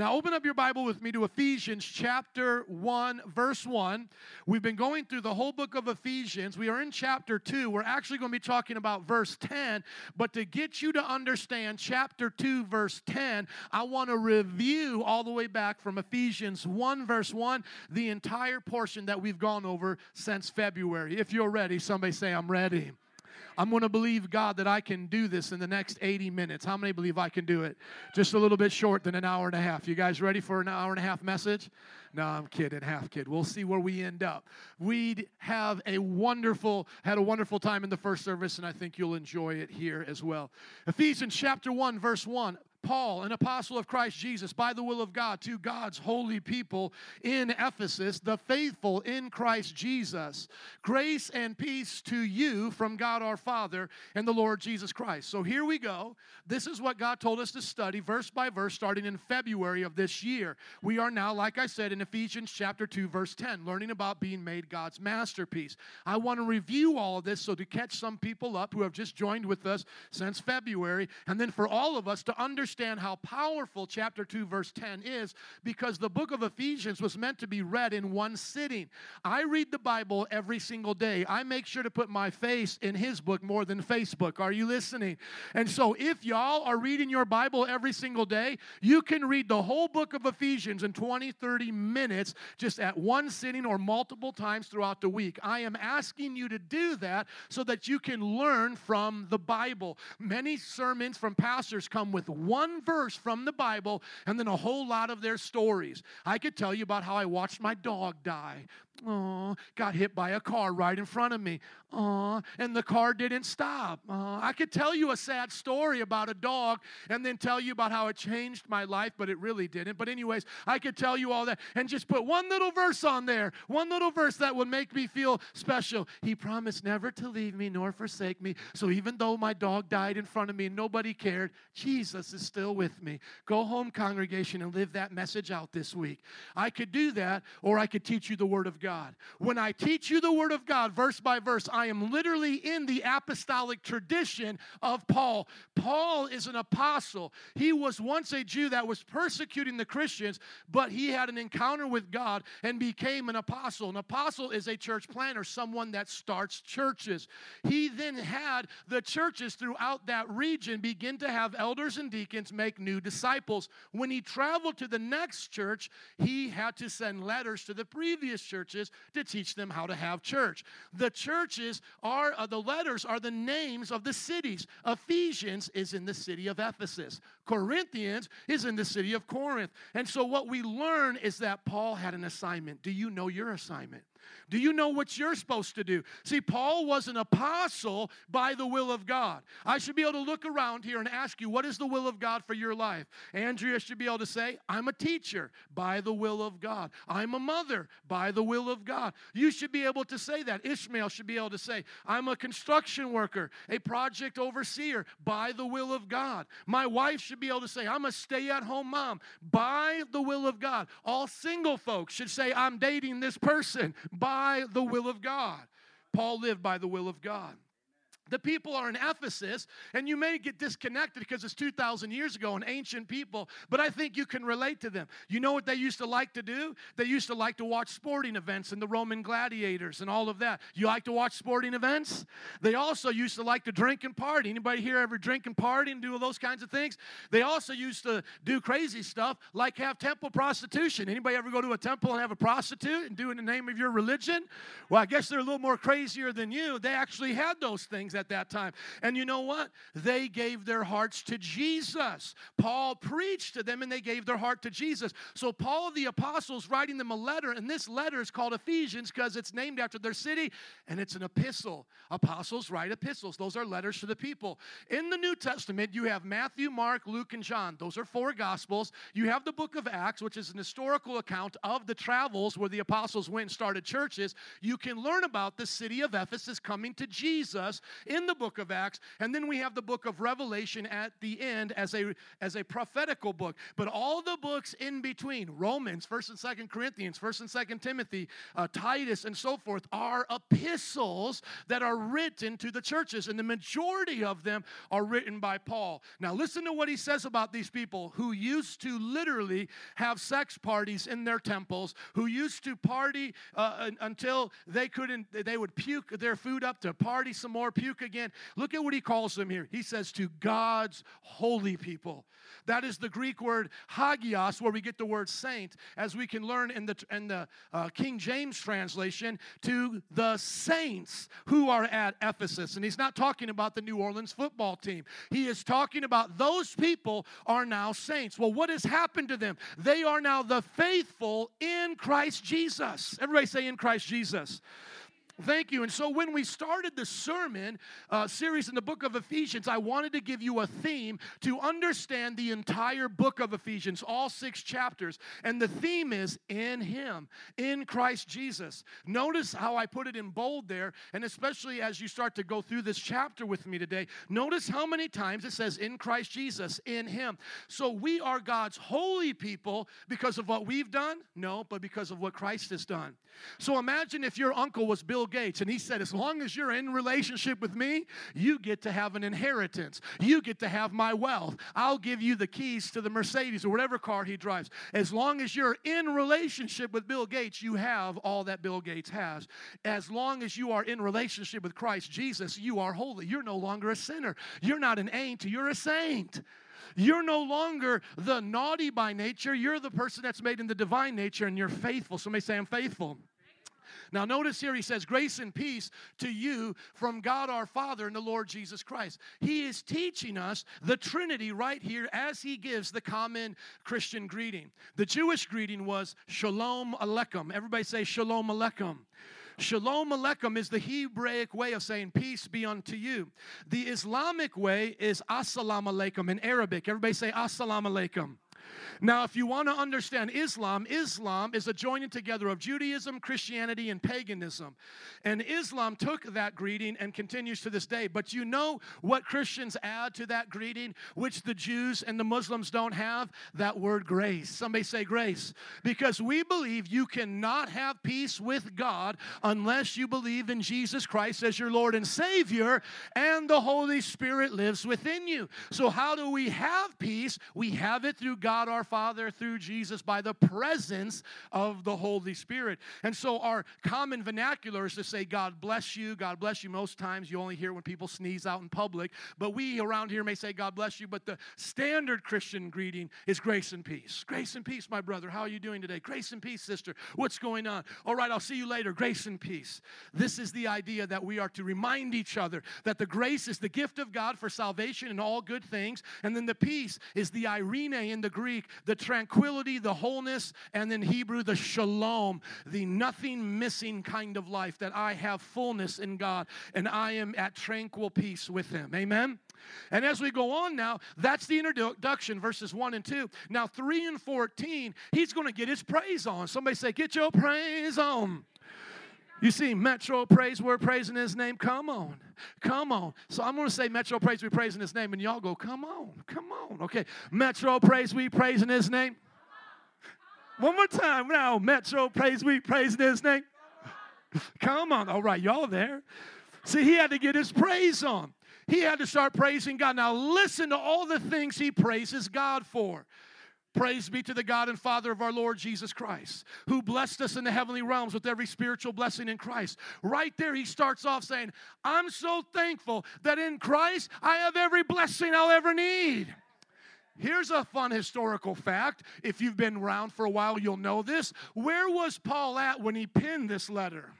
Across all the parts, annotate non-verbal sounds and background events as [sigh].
Now, open up your Bible with me to Ephesians chapter 1, verse 1. We've been going through the whole book of Ephesians. We are in chapter 2. We're actually going to be talking about verse 10. But to get you to understand chapter 2, verse 10, I want to review all the way back from Ephesians 1, verse 1, the entire portion that we've gone over since February. If you're ready, somebody say, I'm ready. I'm going to believe God that I can do this in the next 80 minutes. How many believe I can do it? Just a little bit short than an hour and a half. You guys ready for an hour and a half message? No, I'm kidding, half kid. We'll see where we end up. We'd have a wonderful, had a wonderful time in the first service, and I think you'll enjoy it here as well. Ephesians chapter 1, verse 1. Paul, an apostle of Christ Jesus, by the will of God, to God's holy people in Ephesus, the faithful in Christ Jesus. Grace and peace to you from God our Father and the Lord Jesus Christ. So here we go. This is what God told us to study verse by verse starting in February of this year. We are now, like I said, in Ephesians chapter 2, verse 10, learning about being made God's masterpiece. I want to review all of this so to catch some people up who have just joined with us since February, and then for all of us to understand understand how powerful chapter 2, verse 10 is because the book of Ephesians was meant to be read in one sitting. I read the Bible every single day. I make sure to put my face in his book more than Facebook. Are you listening? And so, if y'all are reading your Bible every single day, you can read the whole book of Ephesians in 20, 30 minutes just at one sitting or multiple times throughout the week. I am asking you to do that so that you can learn from the Bible. Many sermons from pastors come with one one verse from the Bible and then a whole lot of their stories. I could tell you about how I watched my dog die. Oh, got hit by a car right in front of me. Oh, and the car didn't stop. I could tell you a sad story about a dog and then tell you about how it changed my life, but it really didn't. But, anyways, I could tell you all that and just put one little verse on there, one little verse that would make me feel special. He promised never to leave me nor forsake me. So, even though my dog died in front of me and nobody cared, Jesus is still with me. Go home, congregation, and live that message out this week. I could do that, or I could teach you the Word of God. God. When I teach you the Word of God verse by verse, I am literally in the apostolic tradition of Paul. Paul is an apostle. He was once a Jew that was persecuting the Christians, but he had an encounter with God and became an apostle. An apostle is a church planter, someone that starts churches. He then had the churches throughout that region begin to have elders and deacons make new disciples. When he traveled to the next church, he had to send letters to the previous churches churches to teach them how to have church. The churches are, uh, the letters are the names of the cities. Ephesians is in the city of Ephesus, Corinthians is in the city of Corinth. And so what we learn is that Paul had an assignment. Do you know your assignment? Do you know what you're supposed to do? See, Paul was an apostle by the will of God. I should be able to look around here and ask you, what is the will of God for your life? Andrea should be able to say, I'm a teacher by the will of God. I'm a mother by the will of God. You should be able to say that. Ishmael should be able to say, I'm a construction worker, a project overseer by the will of God. My wife should be able to say, I'm a stay at home mom by the will of God. All single folks should say, I'm dating this person by the will of God. Paul lived by the will of God. The people are in Ephesus, and you may get disconnected because it's 2,000 years ago and ancient people, but I think you can relate to them. You know what they used to like to do? They used to like to watch sporting events and the Roman gladiators and all of that. You like to watch sporting events? They also used to like to drink and party. Anybody here ever drink and party and do all those kinds of things? They also used to do crazy stuff like have temple prostitution. Anybody ever go to a temple and have a prostitute and do it in the name of your religion? Well, I guess they're a little more crazier than you. They actually had those things at that time. And you know what? They gave their hearts to Jesus. Paul preached to them and they gave their heart to Jesus. So Paul the apostle is writing them a letter, and this letter is called Ephesians because it's named after their city and it's an epistle. Apostles write epistles, those are letters to the people. In the New Testament, you have Matthew, Mark, Luke, and John. Those are four gospels. You have the book of Acts, which is an historical account of the travels where the apostles went and started churches. You can learn about the city of Ephesus coming to Jesus in the book of Acts, and then we have the book of Revelation at the end as a as a prophetical book. But all the books in between, Romans, First and Second Corinthians, First and Second Timothy, uh, Titus, and so forth, are epistles that are written to the churches, and the majority of them are written by Paul. Now, listen to what he says about these people who used to literally have sex parties in their temples, who used to party uh, until they couldn't, they would puke their food up to party some more, puke again. Look at what he calls them here. He says, to God's holy people. That is the Greek word hagios, where we get the word saint, as we can learn in the, in the uh, King James translation, to the saints who are at Ephesus. And he's not talking about the New Orleans football team. He is talking about those people are now saints. Well, what has happened to them? They are now the faithful in Christ Jesus. Everybody say, in Christ Jesus. Thank you. And so, when we started the sermon uh, series in the book of Ephesians, I wanted to give you a theme to understand the entire book of Ephesians, all six chapters. And the theme is in Him, in Christ Jesus. Notice how I put it in bold there, and especially as you start to go through this chapter with me today, notice how many times it says in Christ Jesus, in Him. So, we are God's holy people because of what we've done? No, but because of what Christ has done. So, imagine if your uncle was Bill Gates, and he said, As long as you're in relationship with me, you get to have an inheritance. You get to have my wealth. I'll give you the keys to the Mercedes or whatever car he drives. As long as you're in relationship with Bill Gates, you have all that Bill Gates has. As long as you are in relationship with Christ Jesus, you are holy. You're no longer a sinner. You're not an ain't, you're a saint. You're no longer the naughty by nature. You're the person that's made in the divine nature and you're faithful. Somebody say, I'm faithful. Now, notice here he says, Grace and peace to you from God our Father and the Lord Jesus Christ. He is teaching us the Trinity right here as he gives the common Christian greeting. The Jewish greeting was Shalom Aleichem. Everybody say Shalom Aleichem. Shalom Aleichem is the Hebraic way of saying peace be unto you. The Islamic way is Assalamu Alaikum in Arabic. Everybody say Assalamu Alaikum. Now, if you want to understand Islam, Islam is a joining together of Judaism, Christianity, and paganism. And Islam took that greeting and continues to this day. But you know what Christians add to that greeting, which the Jews and the Muslims don't have? That word grace. Somebody say grace. Because we believe you cannot have peace with God unless you believe in Jesus Christ as your Lord and Savior, and the Holy Spirit lives within you. So, how do we have peace? We have it through God our Father through Jesus by the presence of the Holy Spirit. And so our common vernacular is to say, God bless you, God bless you. Most times you only hear when people sneeze out in public, but we around here may say, God bless you. But the standard Christian greeting is grace and peace. Grace and peace, my brother. How are you doing today? Grace and peace, sister. What's going on? All right, I'll see you later. Grace and peace. This is the idea that we are to remind each other that the grace is the gift of God for salvation and all good things, and then the peace is the eirene in the Greek the tranquility, the wholeness, and then Hebrew, the shalom, the nothing missing kind of life that I have fullness in God and I am at tranquil peace with Him. Amen? And as we go on now, that's the introduction, verses 1 and 2. Now, 3 and 14, he's going to get his praise on. Somebody say, Get your praise on. You see, Metro praise, we're praising his name. Come on. Come on. So I'm going to say Metro praise, we praising his name. And y'all go, come on. Come on. Okay. Metro praise, we praising his name. One more time now. Metro praise, we praising his name. Come on. All right. Y'all there. See, he had to get his praise on. He had to start praising God. Now, listen to all the things he praises God for. Praise be to the God and Father of our Lord Jesus Christ, who blessed us in the heavenly realms with every spiritual blessing in Christ. Right there, he starts off saying, I'm so thankful that in Christ I have every blessing I'll ever need. Here's a fun historical fact. If you've been around for a while, you'll know this. Where was Paul at when he penned this letter?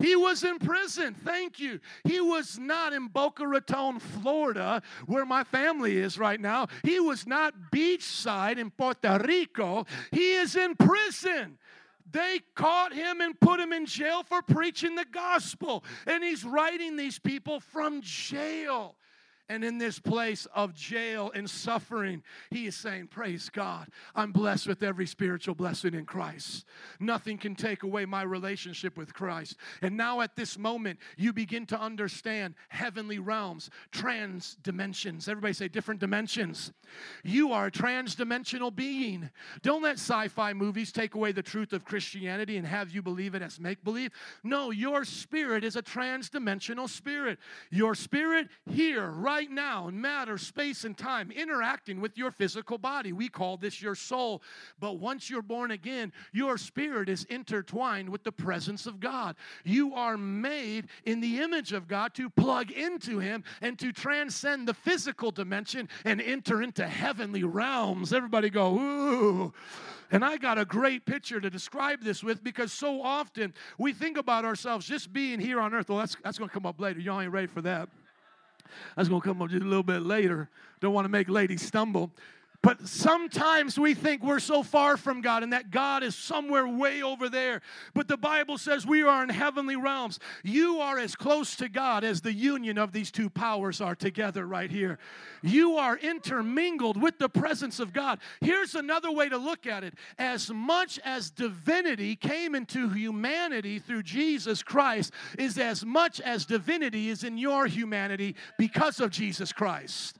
He was in prison. Thank you. He was not in Boca Raton, Florida, where my family is right now. He was not beachside in Puerto Rico. He is in prison. They caught him and put him in jail for preaching the gospel. And he's writing these people from jail. And in this place of jail and suffering, he is saying, Praise God. I'm blessed with every spiritual blessing in Christ. Nothing can take away my relationship with Christ. And now, at this moment, you begin to understand heavenly realms, trans dimensions. Everybody say different dimensions. You are a trans dimensional being. Don't let sci fi movies take away the truth of Christianity and have you believe it as make believe. No, your spirit is a trans dimensional spirit. Your spirit here, right right now in matter, space, and time, interacting with your physical body. We call this your soul. But once you're born again, your spirit is intertwined with the presence of God. You are made in the image of God to plug into Him and to transcend the physical dimension and enter into heavenly realms. Everybody go, ooh. And I got a great picture to describe this with because so often we think about ourselves just being here on earth. Well, that's, that's going to come up later. Y'all ain't ready for that. That's going to come up just a little bit later. Don't want to make ladies stumble. But sometimes we think we're so far from God and that God is somewhere way over there. But the Bible says we are in heavenly realms. You are as close to God as the union of these two powers are together right here. You are intermingled with the presence of God. Here's another way to look at it as much as divinity came into humanity through Jesus Christ, is as much as divinity is in your humanity because of Jesus Christ.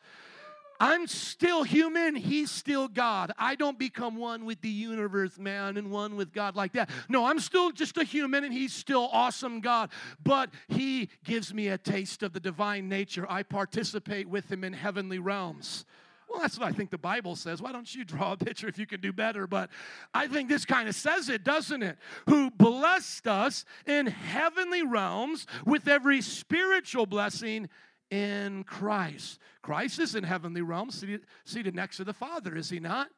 I'm still human, he's still God. I don't become one with the universe, man, and one with God like that. No, I'm still just a human and he's still awesome God, but he gives me a taste of the divine nature. I participate with him in heavenly realms. Well, that's what I think the Bible says. Why don't you draw a picture if you can do better? But I think this kind of says it, doesn't it? Who blessed us in heavenly realms with every spiritual blessing in Christ. Christ is in heavenly realms, seated, seated next to the Father, is he not?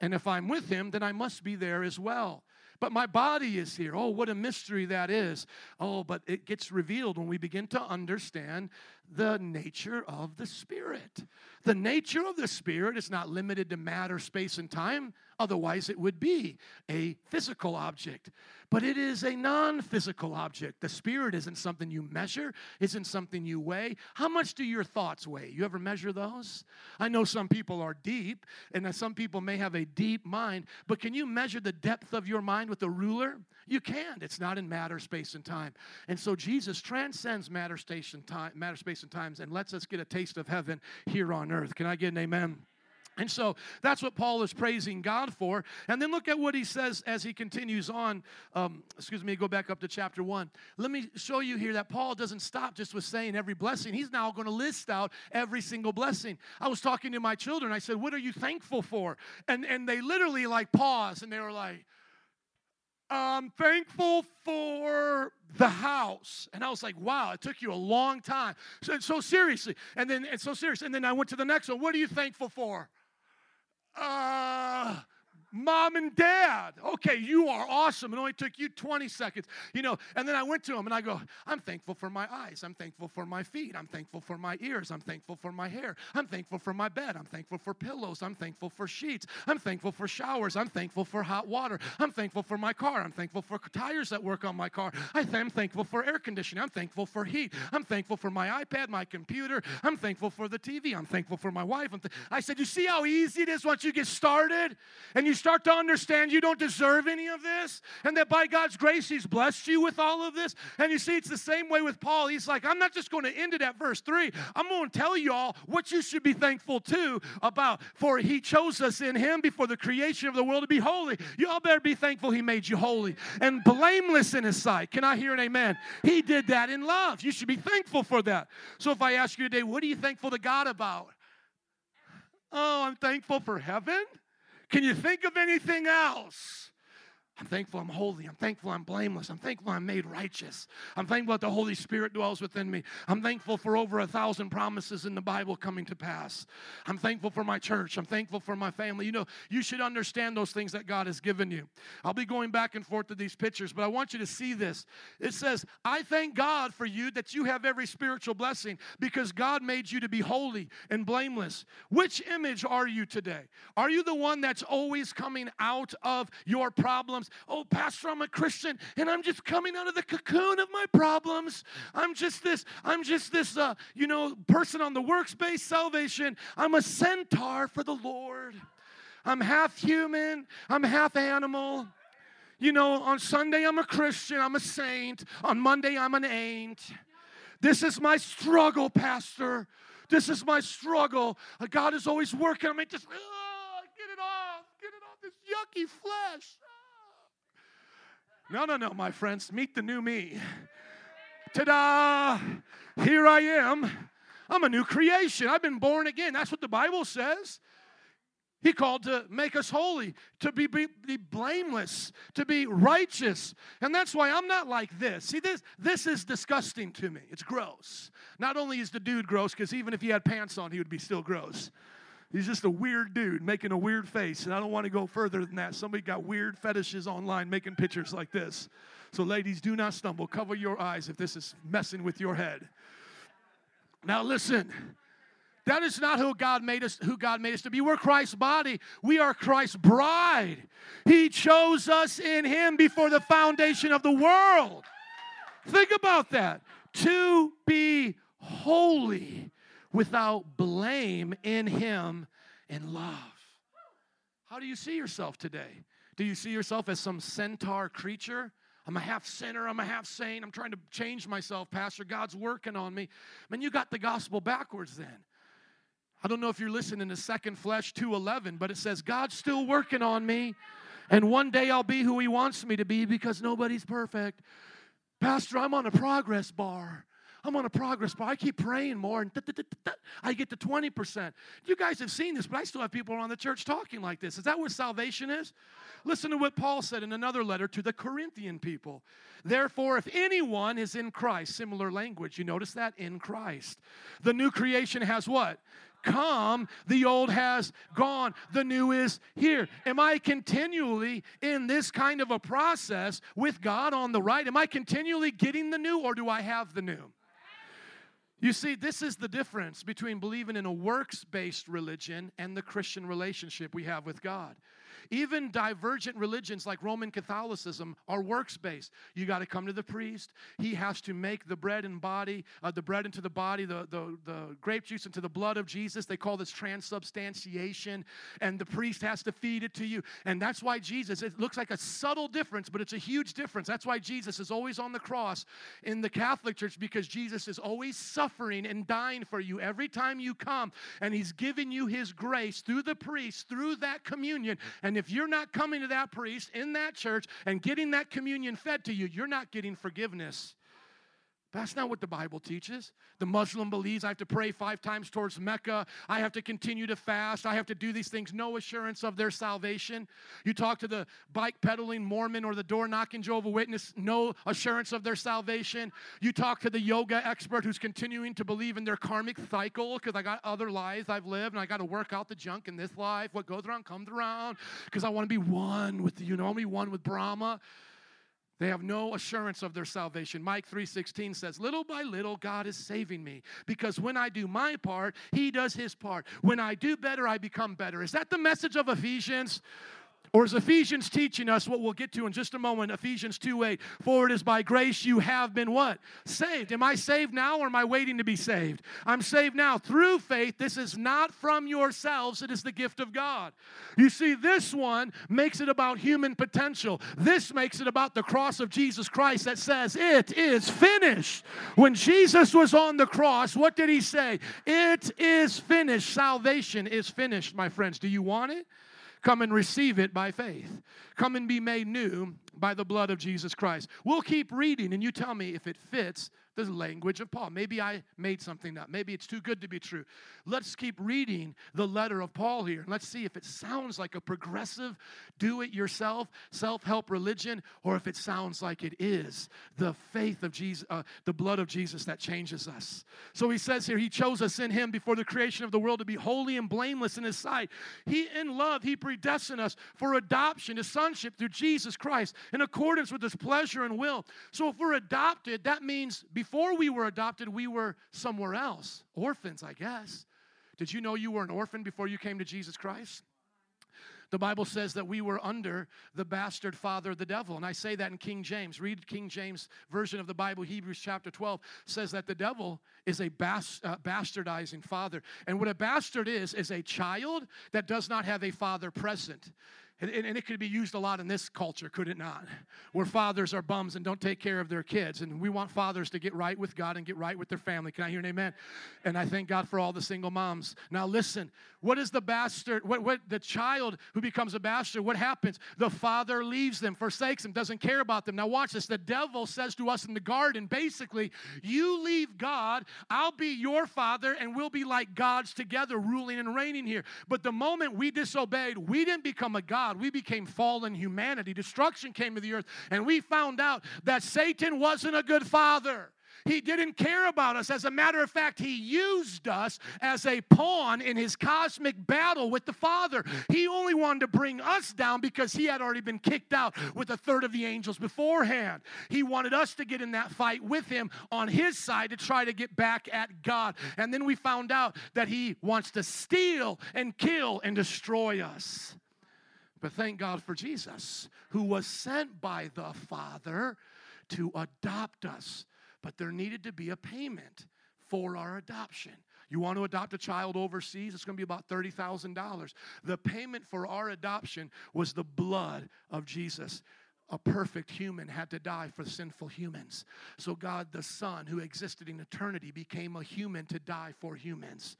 And if I'm with him, then I must be there as well. But my body is here. Oh, what a mystery that is. Oh, but it gets revealed when we begin to understand the nature of the Spirit. The nature of the Spirit is not limited to matter, space, and time. Otherwise, it would be a physical object. But it is a non physical object. The Spirit isn't something you measure, isn't something you weigh. How much do your thoughts weigh? You ever measure those? I know some people are deep, and some people may have a deep mind, but can you measure the depth of your mind with a ruler? You can't. It's not in matter, space, and time. And so Jesus transcends matter, space, and time, matter, space, and times, and lets us get a taste of heaven here on earth. Can I get an amen? And so that's what Paul is praising God for. And then look at what he says as he continues on. Um, excuse me, go back up to chapter one. Let me show you here that Paul doesn't stop just with saying every blessing. He's now going to list out every single blessing. I was talking to my children. I said, What are you thankful for? And, and they literally like paused and they were like, I'm thankful for the house. And I was like, wow, it took you a long time. So, so seriously. And then, and so serious. And then I went to the next one. What are you thankful for? Uh, mom and dad. Okay, you are awesome. It only took you 20 seconds. You know, and then I went to him and I go, I'm thankful for my eyes. I'm thankful for my feet. I'm thankful for my ears. I'm thankful for my hair. I'm thankful for my bed. I'm thankful for pillows. I'm thankful for sheets. I'm thankful for showers. I'm thankful for hot water. I'm thankful for my car. I'm thankful for tires that work on my car. I'm thankful for air conditioning. I'm thankful for heat. I'm thankful for my iPad, my computer. I'm thankful for the TV. I'm thankful for my wife. I said, You see how easy it is once you get started and you start to understand understand you don't deserve any of this and that by God's grace, He's blessed you with all of this. And you see, it's the same way with Paul. He's like, I'm not just going to end it at verse 3. I'm going to tell you all what you should be thankful to about. For He chose us in Him before the creation of the world to be holy. You all better be thankful He made you holy and blameless in His sight. Can I hear an amen? He did that in love. You should be thankful for that. So if I ask you today, what are you thankful to God about? Oh, I'm thankful for heaven. Can you think of anything else? I'm thankful I'm holy. I'm thankful I'm blameless. I'm thankful I'm made righteous. I'm thankful that the Holy Spirit dwells within me. I'm thankful for over a thousand promises in the Bible coming to pass. I'm thankful for my church. I'm thankful for my family. You know, you should understand those things that God has given you. I'll be going back and forth to these pictures, but I want you to see this. It says, I thank God for you that you have every spiritual blessing because God made you to be holy and blameless. Which image are you today? Are you the one that's always coming out of your problems? Problems. Oh, Pastor, I'm a Christian and I'm just coming out of the cocoon of my problems. I'm just this, I'm just this, uh, you know, person on the works based salvation. I'm a centaur for the Lord. I'm half human, I'm half animal. You know, on Sunday I'm a Christian, I'm a saint. On Monday I'm an ain't. This is my struggle, Pastor. This is my struggle. Uh, God is always working on me. Just get it off, get it off this yucky flesh. No, no, no, my friends. Meet the new me. Ta da! Here I am. I'm a new creation. I've been born again. That's what the Bible says. He called to make us holy, to be, be, be, blameless, to be righteous. And that's why I'm not like this. See, this, this is disgusting to me. It's gross. Not only is the dude gross, because even if he had pants on, he would be still gross. He's just a weird dude making a weird face. And I don't want to go further than that. Somebody got weird fetishes online making pictures like this. So, ladies, do not stumble. Cover your eyes if this is messing with your head. Now, listen. That is not who God made us, who God made us to be. We're Christ's body. We are Christ's bride. He chose us in Him before the foundation of the world. Think about that. To be holy without blame in Him in love. How do you see yourself today? Do you see yourself as some centaur creature? I'm a half sinner. I'm a half saint. I'm trying to change myself, Pastor. God's working on me. Man, you got the gospel backwards then. I don't know if you're listening to Second Flesh 2:11, but it says God's still working on me, and one day I'll be who He wants me to be because nobody's perfect. Pastor, I'm on a progress bar. I'm on a progress bar. I keep praying more, and I get to 20%. You guys have seen this, but I still have people around the church talking like this. Is that what salvation is? Listen to what Paul said in another letter to the Corinthian people. Therefore, if anyone is in Christ, similar language, you notice that? In Christ. The new creation has what? come, the old has gone, the new is here. Am I continually in this kind of a process with God on the right? Am I continually getting the new or do I have the new? You see, this is the difference between believing in a works based religion and the Christian relationship we have with God. Even divergent religions like Roman Catholicism are works based. You got to come to the priest. He has to make the bread and body, uh, the bread into the body, the, the, the grape juice into the blood of Jesus. They call this transubstantiation. And the priest has to feed it to you. And that's why Jesus, it looks like a subtle difference, but it's a huge difference. That's why Jesus is always on the cross in the Catholic Church because Jesus is always suffering and dying for you every time you come. And he's giving you his grace through the priest, through that communion. And if you're not coming to that priest in that church and getting that communion fed to you, you're not getting forgiveness. That's not what the Bible teaches. The Muslim believes I have to pray five times towards Mecca. I have to continue to fast. I have to do these things. No assurance of their salvation. You talk to the bike pedaling Mormon or the door knocking Jehovah Witness. No assurance of their salvation. You talk to the yoga expert who's continuing to believe in their karmic cycle because I got other lives I've lived and I got to work out the junk in this life. What goes around comes around because I want to be one with you know, be one with Brahma. They have no assurance of their salvation. Mike 3:16 says, "Little by little God is saving me because when I do my part, he does his part. When I do better, I become better." Is that the message of Ephesians? Or is Ephesians teaching us what we'll get to in just a moment? Ephesians 2 8. For it is by grace you have been what? Saved. Am I saved now or am I waiting to be saved? I'm saved now through faith. This is not from yourselves, it is the gift of God. You see, this one makes it about human potential. This makes it about the cross of Jesus Christ that says, It is finished. When Jesus was on the cross, what did he say? It is finished. Salvation is finished, my friends. Do you want it? Come and receive it by faith. Come and be made new by the blood of Jesus Christ. We'll keep reading and you tell me if it fits the language of Paul. Maybe I made something up. Maybe it's too good to be true. Let's keep reading the letter of Paul here. and Let's see if it sounds like a progressive, do it yourself, self help religion, or if it sounds like it is the faith of Jesus, uh, the blood of Jesus that changes us. So he says here, He chose us in Him before the creation of the world to be holy and blameless in His sight. He, in love, He predestined us for adoption to sonship through Jesus Christ in accordance with His pleasure and will. So if we're adopted, that means before we were adopted, we were somewhere else. Orphans, I guess. Did you know you were an orphan before you came to Jesus Christ? The Bible says that we were under the bastard father of the devil. And I say that in King James. Read King James version of the Bible, Hebrews chapter 12 says that the devil is a bas- uh, bastardizing father. And what a bastard is, is a child that does not have a father present. And, and, it could be used a lot in this culture, could it not? Where fathers are bums and don't take care of their kids. And we want fathers to get right with God and get right with their family. Can I hear an amen? And I thank God for all the single moms. Now listen, what is the bastard? What, what the child who becomes a bastard, what happens? The father leaves them, forsakes them, doesn't care about them. Now watch this. The devil says to us in the garden, basically, you leave God, I'll be your father, and we'll be like gods together, ruling and reigning here. But the moment we disobeyed, we didn't become a God God. We became fallen humanity. Destruction came to the earth, and we found out that Satan wasn't a good father. He didn't care about us. As a matter of fact, he used us as a pawn in his cosmic battle with the Father. He only wanted to bring us down because he had already been kicked out with a third of the angels beforehand. He wanted us to get in that fight with him on his side to try to get back at God. And then we found out that he wants to steal and kill and destroy us. But thank God for Jesus, who was sent by the Father to adopt us. But there needed to be a payment for our adoption. You want to adopt a child overseas? It's going to be about $30,000. The payment for our adoption was the blood of Jesus a perfect human had to die for sinful humans. So God the Son, who existed in eternity, became a human to die for humans.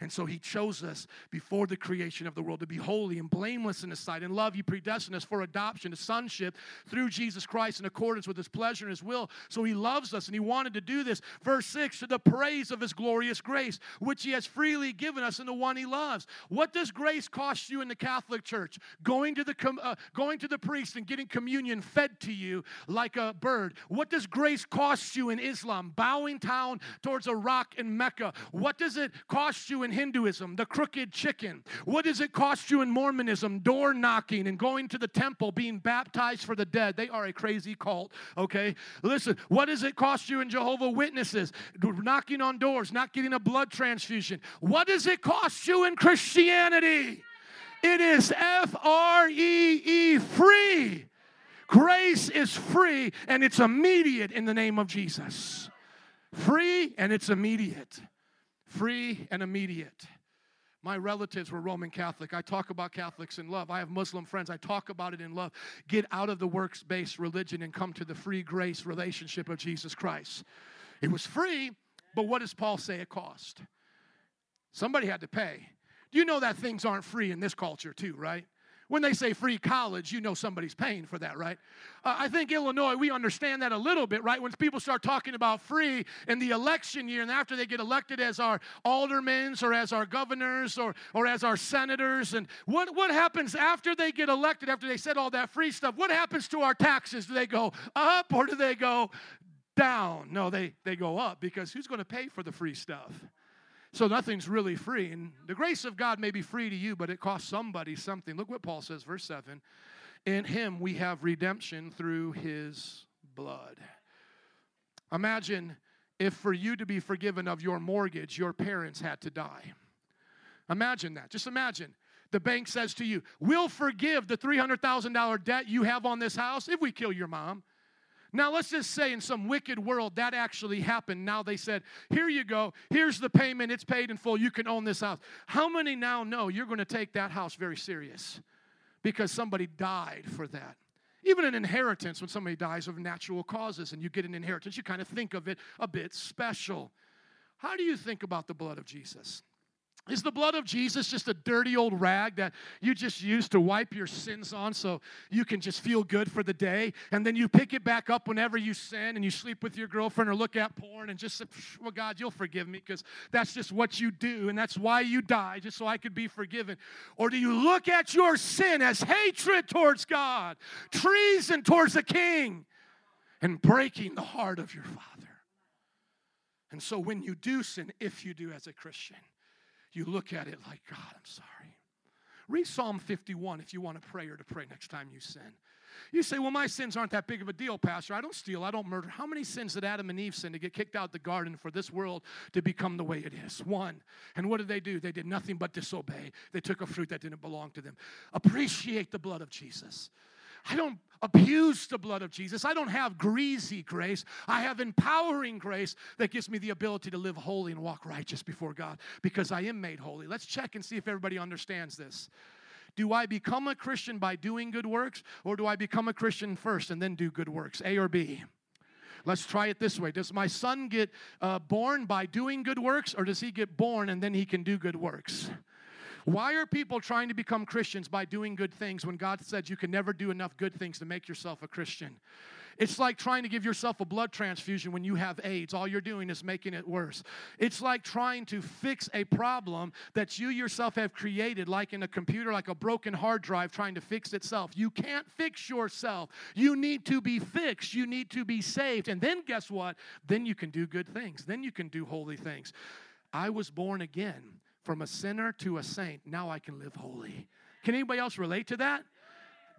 And so he chose us before the creation of the world to be holy and blameless in his sight. In love, he predestined us for adoption to sonship through Jesus Christ in accordance with his pleasure and his will. So he loves us and he wanted to do this. Verse 6 to the praise of his glorious grace, which he has freely given us in the one he loves. What does grace cost you in the Catholic Church? Going to the, uh, going to the priest and getting communion fed to you like a bird. What does grace cost you in Islam? Bowing down towards a rock in Mecca. What does it cost you in in Hinduism, the crooked chicken? What does it cost you in Mormonism, door knocking and going to the temple, being baptized for the dead? They are a crazy cult, okay? Listen, what does it cost you in Jehovah Witnesses, knocking on doors, not getting a blood transfusion? What does it cost you in Christianity? It is F R E E free. Grace is free and it's immediate in the name of Jesus. Free and it's immediate free and immediate. My relatives were Roman Catholic. I talk about Catholics in love. I have Muslim friends. I talk about it in love. Get out of the works based religion and come to the free grace relationship of Jesus Christ. It was free, but what does Paul say it cost? Somebody had to pay. Do You know that things aren't free in this culture, too, right? When they say free college, you know somebody's paying for that, right? Uh, I think Illinois, we understand that a little bit, right? When people start talking about free in the election year and after they get elected as our aldermen or as our governors or, or as our senators, and what, what happens after they get elected, after they said all that free stuff? What happens to our taxes? Do they go up or do they go down? No, they, they go up because who's going to pay for the free stuff? So nothing's really free. And the grace of God may be free to you, but it costs somebody something. Look what Paul says, verse 7. In him we have redemption through his blood. Imagine if for you to be forgiven of your mortgage, your parents had to die. Imagine that. Just imagine. The bank says to you, We'll forgive the $300,000 debt you have on this house if we kill your mom. Now, let's just say in some wicked world that actually happened. Now they said, Here you go. Here's the payment. It's paid in full. You can own this house. How many now know you're going to take that house very serious because somebody died for that? Even an inheritance, when somebody dies of natural causes and you get an inheritance, you kind of think of it a bit special. How do you think about the blood of Jesus? Is the blood of Jesus just a dirty old rag that you just use to wipe your sins on so you can just feel good for the day? And then you pick it back up whenever you sin and you sleep with your girlfriend or look at porn and just say, Well, God, you'll forgive me because that's just what you do and that's why you die, just so I could be forgiven. Or do you look at your sin as hatred towards God, treason towards the king, and breaking the heart of your Father? And so when you do sin, if you do as a Christian, you look at it like, God, I'm sorry. Read Psalm 51 if you want a prayer to pray next time you sin. You say, well, my sins aren't that big of a deal, Pastor. I don't steal, I don't murder. How many sins did Adam and Eve sin to get kicked out the garden for this world to become the way it is? One. And what did they do? They did nothing but disobey. They took a fruit that didn't belong to them. Appreciate the blood of Jesus. I don't abuse the blood of Jesus. I don't have greasy grace. I have empowering grace that gives me the ability to live holy and walk righteous before God because I am made holy. Let's check and see if everybody understands this. Do I become a Christian by doing good works, or do I become a Christian first and then do good works? A or B? Let's try it this way Does my son get uh, born by doing good works, or does he get born and then he can do good works? Why are people trying to become Christians by doing good things when God said you can never do enough good things to make yourself a Christian? It's like trying to give yourself a blood transfusion when you have AIDS. All you're doing is making it worse. It's like trying to fix a problem that you yourself have created, like in a computer, like a broken hard drive trying to fix itself. You can't fix yourself. You need to be fixed. You need to be saved. And then guess what? Then you can do good things. Then you can do holy things. I was born again from a sinner to a saint. Now I can live holy. Can anybody else relate to that?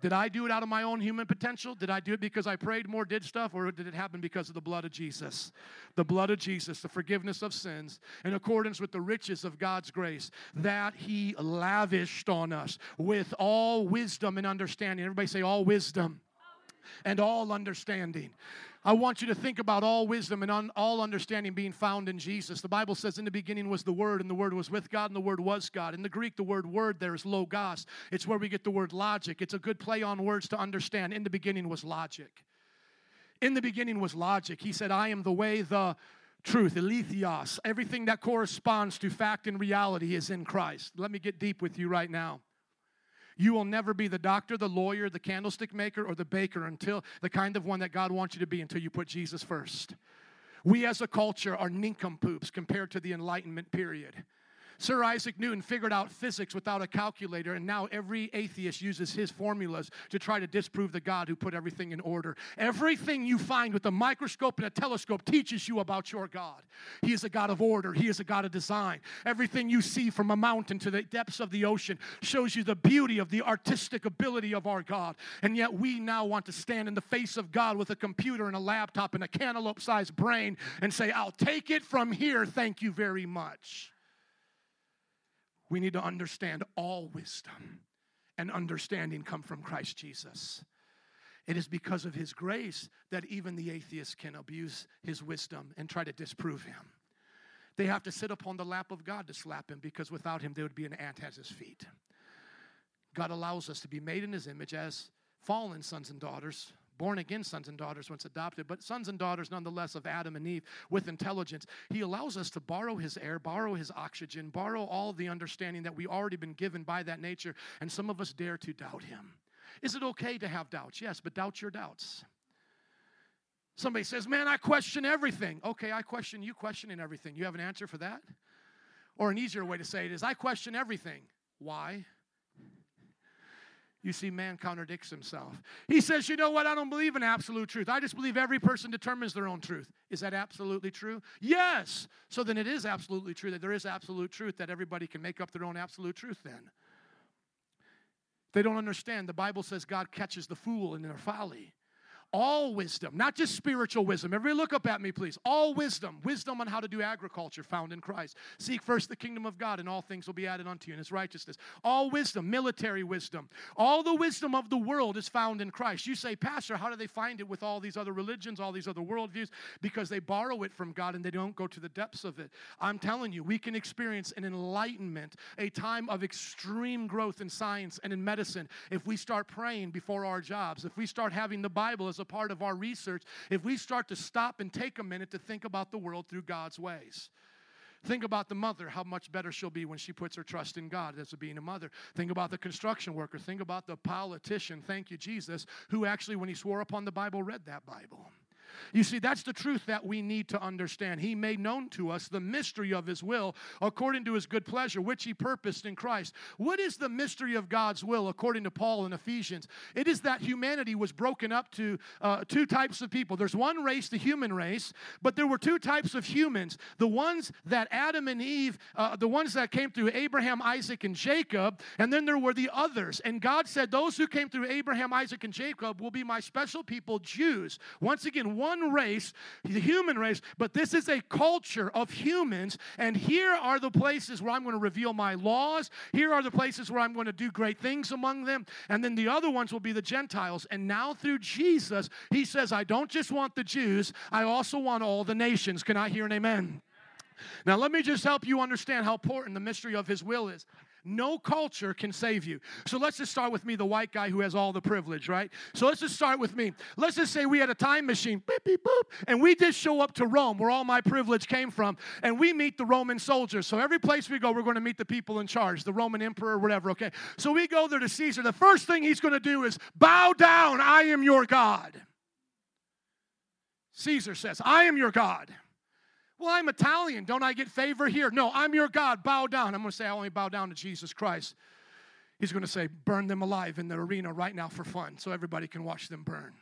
Did I do it out of my own human potential? Did I do it because I prayed more, did stuff, or did it happen because of the blood of Jesus? The blood of Jesus, the forgiveness of sins, in accordance with the riches of God's grace that He lavished on us with all wisdom and understanding. Everybody say, all wisdom and all understanding. I want you to think about all wisdom and un- all understanding being found in Jesus. The Bible says, In the beginning was the Word, and the Word was with God, and the Word was God. In the Greek, the word word there is logos. It's where we get the word logic. It's a good play on words to understand. In the beginning was logic. In the beginning was logic. He said, I am the way, the truth, aletheos. Everything that corresponds to fact and reality is in Christ. Let me get deep with you right now. You will never be the doctor, the lawyer, the candlestick maker, or the baker until the kind of one that God wants you to be until you put Jesus first. We as a culture are nincompoops compared to the Enlightenment period. Sir Isaac Newton figured out physics without a calculator, and now every atheist uses his formulas to try to disprove the God who put everything in order. Everything you find with a microscope and a telescope teaches you about your God. He is a God of order, He is a God of design. Everything you see from a mountain to the depths of the ocean shows you the beauty of the artistic ability of our God. And yet we now want to stand in the face of God with a computer and a laptop and a cantaloupe sized brain and say, I'll take it from here, thank you very much we need to understand all wisdom and understanding come from Christ Jesus. It is because of his grace that even the atheist can abuse his wisdom and try to disprove him. They have to sit upon the lap of God to slap him because without him, there would be an ant at his feet. God allows us to be made in his image as fallen sons and daughters born again sons and daughters once adopted, but sons and daughters nonetheless of Adam and Eve with intelligence. He allows us to borrow his air, borrow his oxygen, borrow all the understanding that we already been given by that nature, and some of us dare to doubt him. Is it okay to have doubts? Yes, but doubt your doubts. Somebody says, Man, I question everything. Okay, I question you questioning everything. You have an answer for that? Or an easier way to say it is, I question everything. Why? You see, man contradicts himself. He says, You know what? I don't believe in absolute truth. I just believe every person determines their own truth. Is that absolutely true? Yes. So then it is absolutely true that there is absolute truth, that everybody can make up their own absolute truth then. They don't understand. The Bible says God catches the fool in their folly all wisdom, not just spiritual wisdom. Everybody look up at me, please. All wisdom, wisdom on how to do agriculture found in Christ. Seek first the kingdom of God, and all things will be added unto you in his righteousness. All wisdom, military wisdom, all the wisdom of the world is found in Christ. You say, Pastor, how do they find it with all these other religions, all these other worldviews? Because they borrow it from God and they don't go to the depths of it. I'm telling you, we can experience an enlightenment, a time of extreme growth in science and in medicine if we start praying before our jobs, if we start having the Bible as a part of our research if we start to stop and take a minute to think about the world through God's ways. Think about the mother, how much better she'll be when she puts her trust in God as being a mother. Think about the construction worker. Think about the politician, thank you, Jesus, who actually, when he swore upon the Bible, read that Bible. You see, that's the truth that we need to understand. He made known to us the mystery of His will according to His good pleasure, which He purposed in Christ. What is the mystery of God's will according to Paul in Ephesians? It is that humanity was broken up to uh, two types of people. There's one race, the human race, but there were two types of humans. The ones that Adam and Eve, uh, the ones that came through Abraham, Isaac, and Jacob, and then there were the others. And God said, Those who came through Abraham, Isaac, and Jacob will be my special people, Jews. Once again, one race, the human race, but this is a culture of humans. And here are the places where I'm going to reveal my laws. Here are the places where I'm going to do great things among them. And then the other ones will be the Gentiles. And now through Jesus, he says, I don't just want the Jews, I also want all the nations. Can I hear an amen? Now, let me just help you understand how important the mystery of His will is. No culture can save you. So let's just start with me, the white guy who has all the privilege, right? So let's just start with me. Let's just say we had a time machine, beep, beep, boop, and we just show up to Rome, where all my privilege came from, and we meet the Roman soldiers. So every place we go, we're going to meet the people in charge, the Roman emperor, whatever, okay? So we go there to Caesar. The first thing he's going to do is bow down, I am your God. Caesar says, I am your God. Well, I'm Italian. Don't I get favor here? No, I'm your God. Bow down. I'm going to say, I only bow down to Jesus Christ. He's going to say, burn them alive in the arena right now for fun so everybody can watch them burn.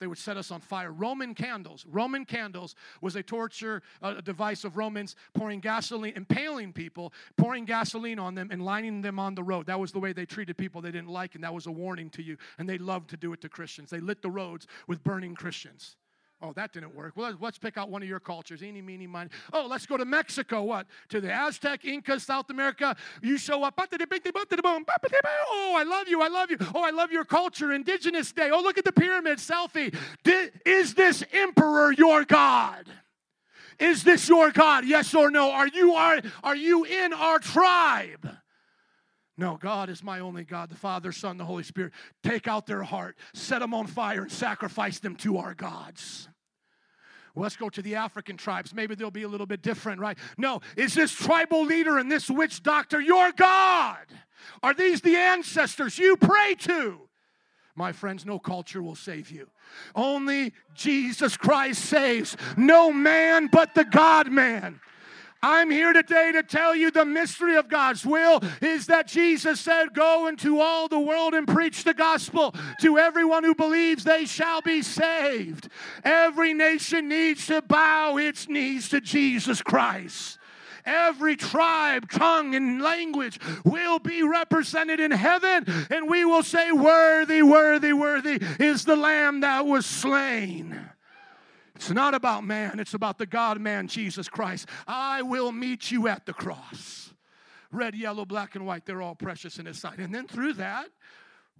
They would set us on fire. Roman candles. Roman candles was a torture uh, device of Romans pouring gasoline, impaling people, pouring gasoline on them and lining them on the road. That was the way they treated people they didn't like, and that was a warning to you. And they loved to do it to Christians. They lit the roads with burning Christians. Oh, that didn't work. Well, let's pick out one of your cultures. Eeny, meeny, miny. Oh, let's go to Mexico. What? To the Aztec, Inca, South America. You show up. Oh, I love you. I love you. Oh, I love your culture. Indigenous Day. Oh, look at the pyramid selfie. Is this emperor your God? Is this your God? Yes or no? Are you are, are you in our tribe? No, God is my only God, the Father, Son, the Holy Spirit. Take out their heart, set them on fire, and sacrifice them to our gods. Let's go to the African tribes. Maybe they'll be a little bit different, right? No, is this tribal leader and this witch doctor your God? Are these the ancestors you pray to? My friends, no culture will save you. Only Jesus Christ saves. No man but the God man. I'm here today to tell you the mystery of God's will is that Jesus said, Go into all the world and preach the gospel to everyone who believes they shall be saved. Every nation needs to bow its knees to Jesus Christ. Every tribe, tongue, and language will be represented in heaven, and we will say, Worthy, worthy, worthy is the Lamb that was slain. It's not about man, it's about the God man, Jesus Christ. I will meet you at the cross. Red, yellow, black, and white, they're all precious in His sight. And then through that,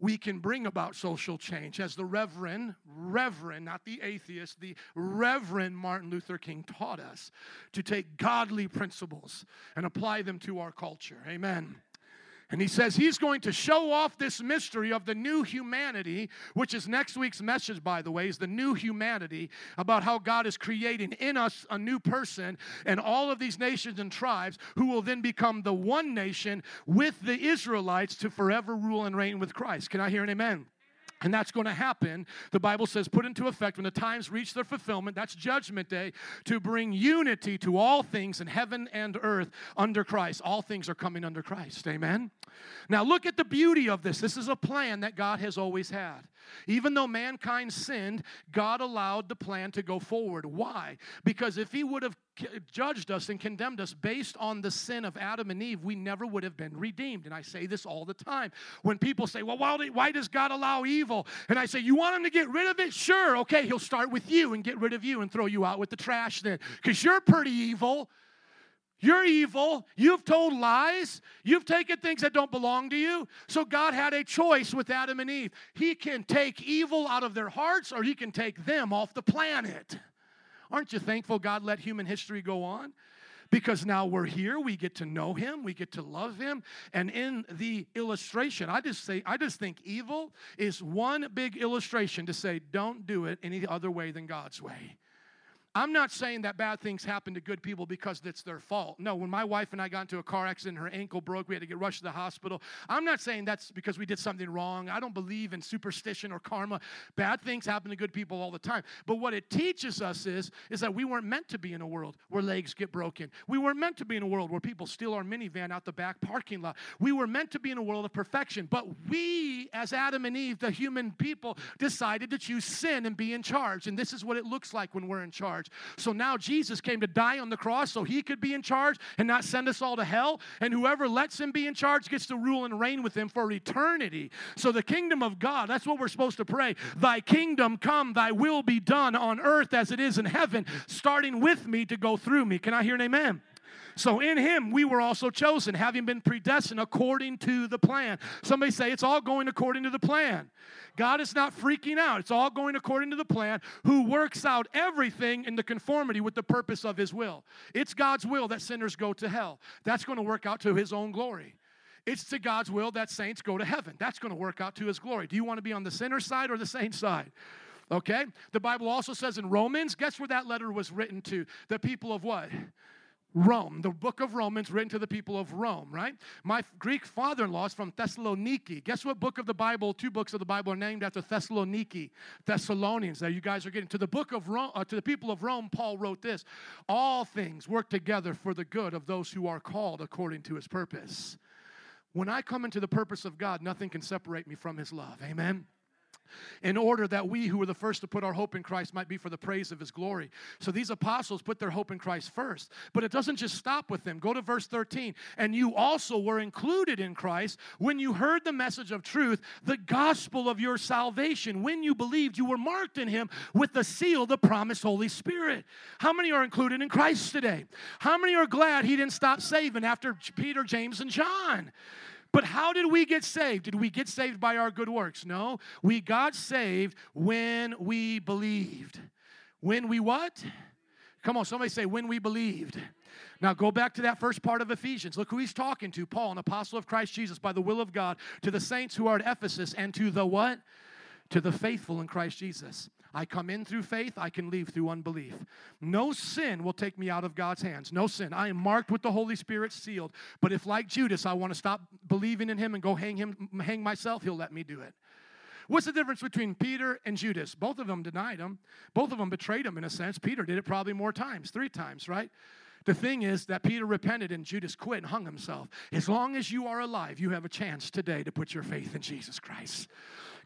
we can bring about social change. As the Reverend, Reverend, not the atheist, the Reverend Martin Luther King taught us to take godly principles and apply them to our culture. Amen. And he says he's going to show off this mystery of the new humanity, which is next week's message, by the way, is the new humanity about how God is creating in us a new person and all of these nations and tribes who will then become the one nation with the Israelites to forever rule and reign with Christ. Can I hear an amen? And that's going to happen, the Bible says, put into effect when the times reach their fulfillment. That's judgment day to bring unity to all things in heaven and earth under Christ. All things are coming under Christ. Amen. Now, look at the beauty of this. This is a plan that God has always had. Even though mankind sinned, God allowed the plan to go forward. Why? Because if He would have judged us and condemned us based on the sin of Adam and Eve, we never would have been redeemed. And I say this all the time. When people say, Well, why does God allow evil? And I say, You want Him to get rid of it? Sure. Okay, He'll start with you and get rid of you and throw you out with the trash then. Because you're pretty evil. You're evil. You've told lies. You've taken things that don't belong to you. So God had a choice with Adam and Eve. He can take evil out of their hearts or he can take them off the planet. Aren't you thankful God let human history go on? Because now we're here, we get to know him, we get to love him. And in the illustration, I just say, I just think evil is one big illustration to say, don't do it any other way than God's way. I'm not saying that bad things happen to good people because it's their fault. No, when my wife and I got into a car accident, her ankle broke, we had to get rushed to the hospital. I'm not saying that's because we did something wrong. I don't believe in superstition or karma. Bad things happen to good people all the time. But what it teaches us is, is that we weren't meant to be in a world where legs get broken. We weren't meant to be in a world where people steal our minivan out the back parking lot. We were meant to be in a world of perfection. But we, as Adam and Eve, the human people, decided to choose sin and be in charge. And this is what it looks like when we're in charge charge. So now Jesus came to die on the cross so he could be in charge and not send us all to hell. And whoever lets him be in charge gets to rule and reign with him for eternity. So the kingdom of God, that's what we're supposed to pray. Thy kingdom come, thy will be done on earth as it is in heaven, starting with me to go through me. Can I hear an amen? So in him we were also chosen, having been predestined according to the plan. Somebody say it's all going according to the plan. God is not freaking out. It's all going according to the plan, who works out everything in the conformity with the purpose of his will. It's God's will that sinners go to hell. That's going to work out to his own glory. It's to God's will that saints go to heaven. That's going to work out to his glory. Do you want to be on the sinner side or the saint side? Okay? The Bible also says in Romans, guess where that letter was written to? The people of what? Rome, the book of Romans written to the people of Rome, right? My Greek father in law is from Thessaloniki. Guess what book of the Bible, two books of the Bible are named after Thessaloniki, Thessalonians, that you guys are getting. To the book of Rome, uh, to the people of Rome, Paul wrote this All things work together for the good of those who are called according to his purpose. When I come into the purpose of God, nothing can separate me from his love. Amen in order that we who were the first to put our hope in Christ might be for the praise of his glory. So these apostles put their hope in Christ first. But it doesn't just stop with them. Go to verse 13. And you also were included in Christ when you heard the message of truth, the gospel of your salvation. When you believed, you were marked in him with the seal, the promised Holy Spirit. How many are included in Christ today? How many are glad he didn't stop saving after Peter, James, and John? But how did we get saved? Did we get saved by our good works? No. We got saved when we believed. When we what? Come on, somebody say, when we believed. Now go back to that first part of Ephesians. Look who he's talking to Paul, an apostle of Christ Jesus, by the will of God, to the saints who are at Ephesus, and to the what? To the faithful in Christ Jesus. I come in through faith, I can leave through unbelief. No sin will take me out of God's hands. No sin. I am marked with the Holy Spirit sealed. But if like Judas, I want to stop believing in him and go hang him hang myself, he'll let me do it. What's the difference between Peter and Judas? Both of them denied him. Both of them betrayed him in a sense. Peter did it probably more times, 3 times, right? The thing is that Peter repented and Judas quit and hung himself. As long as you are alive, you have a chance today to put your faith in Jesus Christ.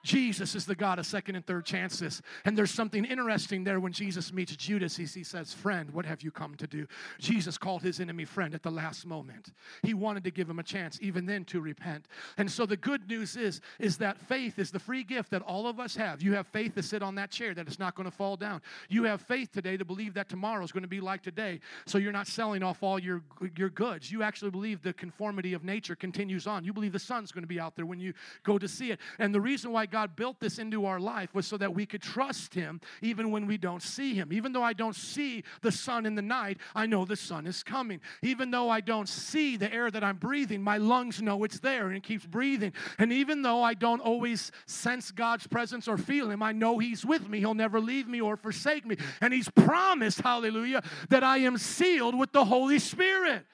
Jesus is the God of second and third chances. And there's something interesting there when Jesus meets Judas. He, he says, Friend, what have you come to do? Jesus called his enemy friend at the last moment. He wanted to give him a chance, even then, to repent. And so the good news is, is that faith is the free gift that all of us have. You have faith to sit on that chair, that it's not going to fall down. You have faith today to believe that tomorrow is going to be like today. So you're not selling off all your, your goods. You actually believe the conformity of nature continues on. You believe the sun's going to be out there when you go to see it. And the reason why God built this into our life was so that we could trust Him even when we don't see Him. Even though I don't see the sun in the night, I know the sun is coming. Even though I don't see the air that I'm breathing, my lungs know it's there and it keeps breathing. And even though I don't always sense God's presence or feel Him, I know He's with me. He'll never leave me or forsake me. And He's promised, hallelujah, that I am sealed with the Holy Spirit.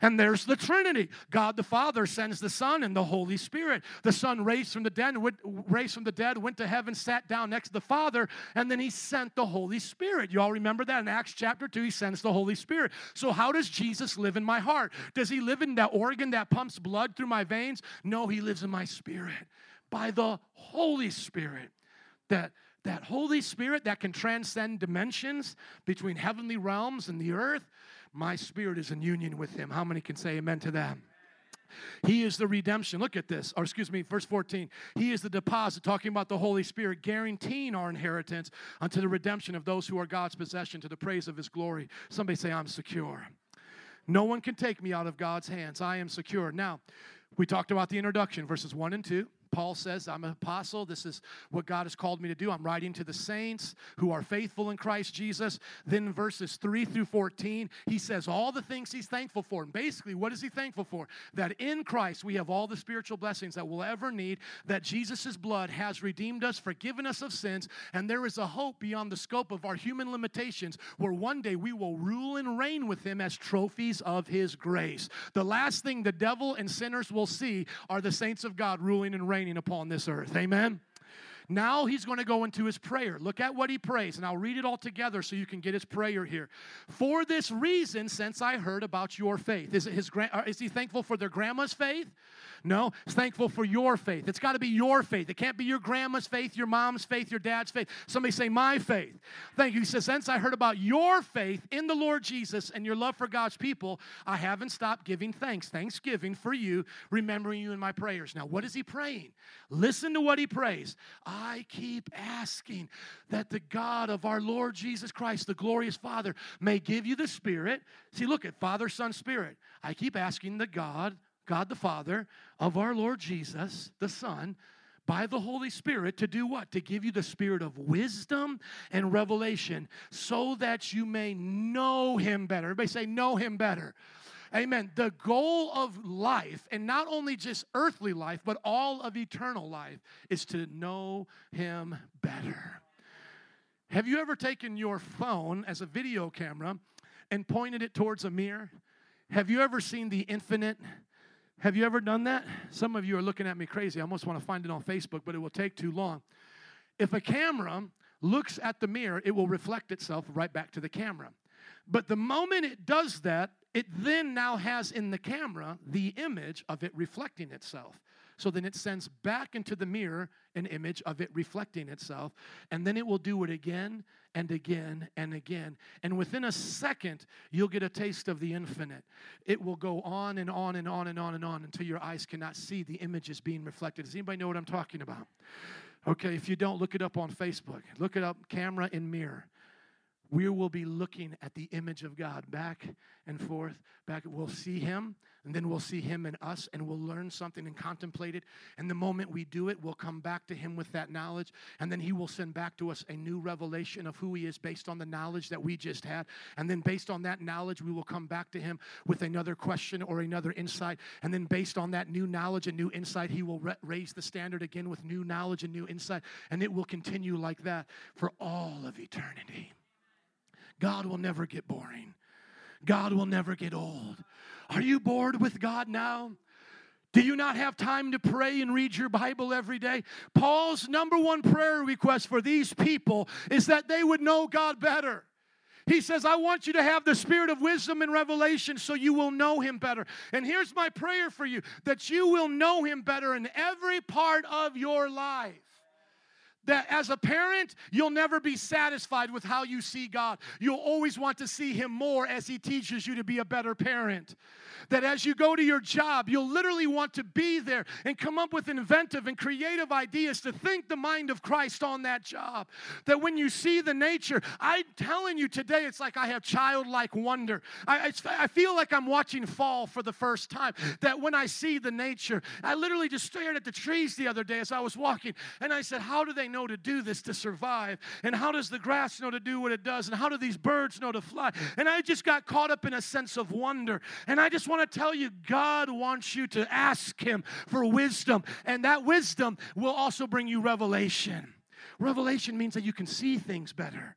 And there's the Trinity. God the Father sends the Son and the Holy Spirit. The Son raised from the dead, raised from the dead, went to heaven, sat down next to the Father, and then he sent the Holy Spirit. You all remember that in Acts chapter 2, he sends the Holy Spirit. So how does Jesus live in my heart? Does he live in that organ that pumps blood through my veins? No, he lives in my spirit by the Holy Spirit. That that Holy Spirit that can transcend dimensions between heavenly realms and the earth my spirit is in union with him. How many can say amen to that? He is the redemption. Look at this, or excuse me, verse 14. He is the deposit, talking about the Holy Spirit, guaranteeing our inheritance unto the redemption of those who are God's possession to the praise of his glory. Somebody say, I'm secure. No one can take me out of God's hands. I am secure. Now, we talked about the introduction, verses 1 and 2. Paul says, I'm an apostle. This is what God has called me to do. I'm writing to the saints who are faithful in Christ Jesus. Then verses 3 through 14, he says all the things he's thankful for. And basically, what is he thankful for? That in Christ we have all the spiritual blessings that we'll ever need, that Jesus' blood has redeemed us, forgiven us of sins, and there is a hope beyond the scope of our human limitations where one day we will rule and reign with him as trophies of his grace. The last thing the devil and sinners will see are the saints of God ruling and reigning upon this earth. Amen. Now he's going to go into his prayer. Look at what he prays, and I'll read it all together so you can get his prayer here. For this reason, since I heard about your faith, is, it his, uh, is he thankful for their grandma's faith? No, it's thankful for your faith. It's got to be your faith. It can't be your grandma's faith, your mom's faith, your dad's faith. Somebody say, My faith. Thank you. He says, Since I heard about your faith in the Lord Jesus and your love for God's people, I haven't stopped giving thanks. Thanksgiving for you, remembering you in my prayers. Now, what is he praying? Listen to what he prays. Keep asking that the God of our Lord Jesus Christ, the glorious Father, may give you the Spirit. See, look at Father, Son, Spirit. I keep asking the God God the Father, of our Lord Jesus, the Son, by the Holy Spirit to do what? To give you the spirit of wisdom and revelation so that you may know Him better. Everybody say, know Him better. Amen. The goal of life, and not only just earthly life, but all of eternal life, is to know Him better. Have you ever taken your phone as a video camera and pointed it towards a mirror? Have you ever seen the infinite? Have you ever done that? Some of you are looking at me crazy. I almost want to find it on Facebook, but it will take too long. If a camera looks at the mirror, it will reflect itself right back to the camera. But the moment it does that, it then now has in the camera the image of it reflecting itself. So then it sends back into the mirror an image of it reflecting itself. And then it will do it again and again and again. And within a second, you'll get a taste of the infinite. It will go on and on and on and on and on until your eyes cannot see the images being reflected. Does anybody know what I'm talking about? Okay, if you don't, look it up on Facebook. Look it up, camera and mirror we will be looking at the image of God back and forth, back. We'll see Him, and then we'll see Him in us, and we'll learn something and contemplate it. And the moment we do it, we'll come back to Him with that knowledge, and then He will send back to us a new revelation of who He is based on the knowledge that we just had. And then based on that knowledge, we will come back to Him with another question or another insight. And then based on that new knowledge and new insight, He will raise the standard again with new knowledge and new insight. And it will continue like that for all of eternity. God will never get boring. God will never get old. Are you bored with God now? Do you not have time to pray and read your Bible every day? Paul's number one prayer request for these people is that they would know God better. He says, I want you to have the spirit of wisdom and revelation so you will know him better. And here's my prayer for you that you will know him better in every part of your life that as a parent, you'll never be satisfied with how you see God. You'll always want to see Him more as He teaches you to be a better parent. That as you go to your job, you'll literally want to be there and come up with inventive and creative ideas to think the mind of Christ on that job. That when you see the nature, I'm telling you today, it's like I have childlike wonder. I, I feel like I'm watching fall for the first time. That when I see the nature, I literally just stared at the trees the other day as I was walking, and I said, How do they know to do this to survive? And how does the grass know to do what it does? And how do these birds know to fly? And I just got caught up in a sense of wonder. And I just want to tell you, God wants you to ask Him for wisdom, and that wisdom will also bring you revelation. Revelation means that you can see things better.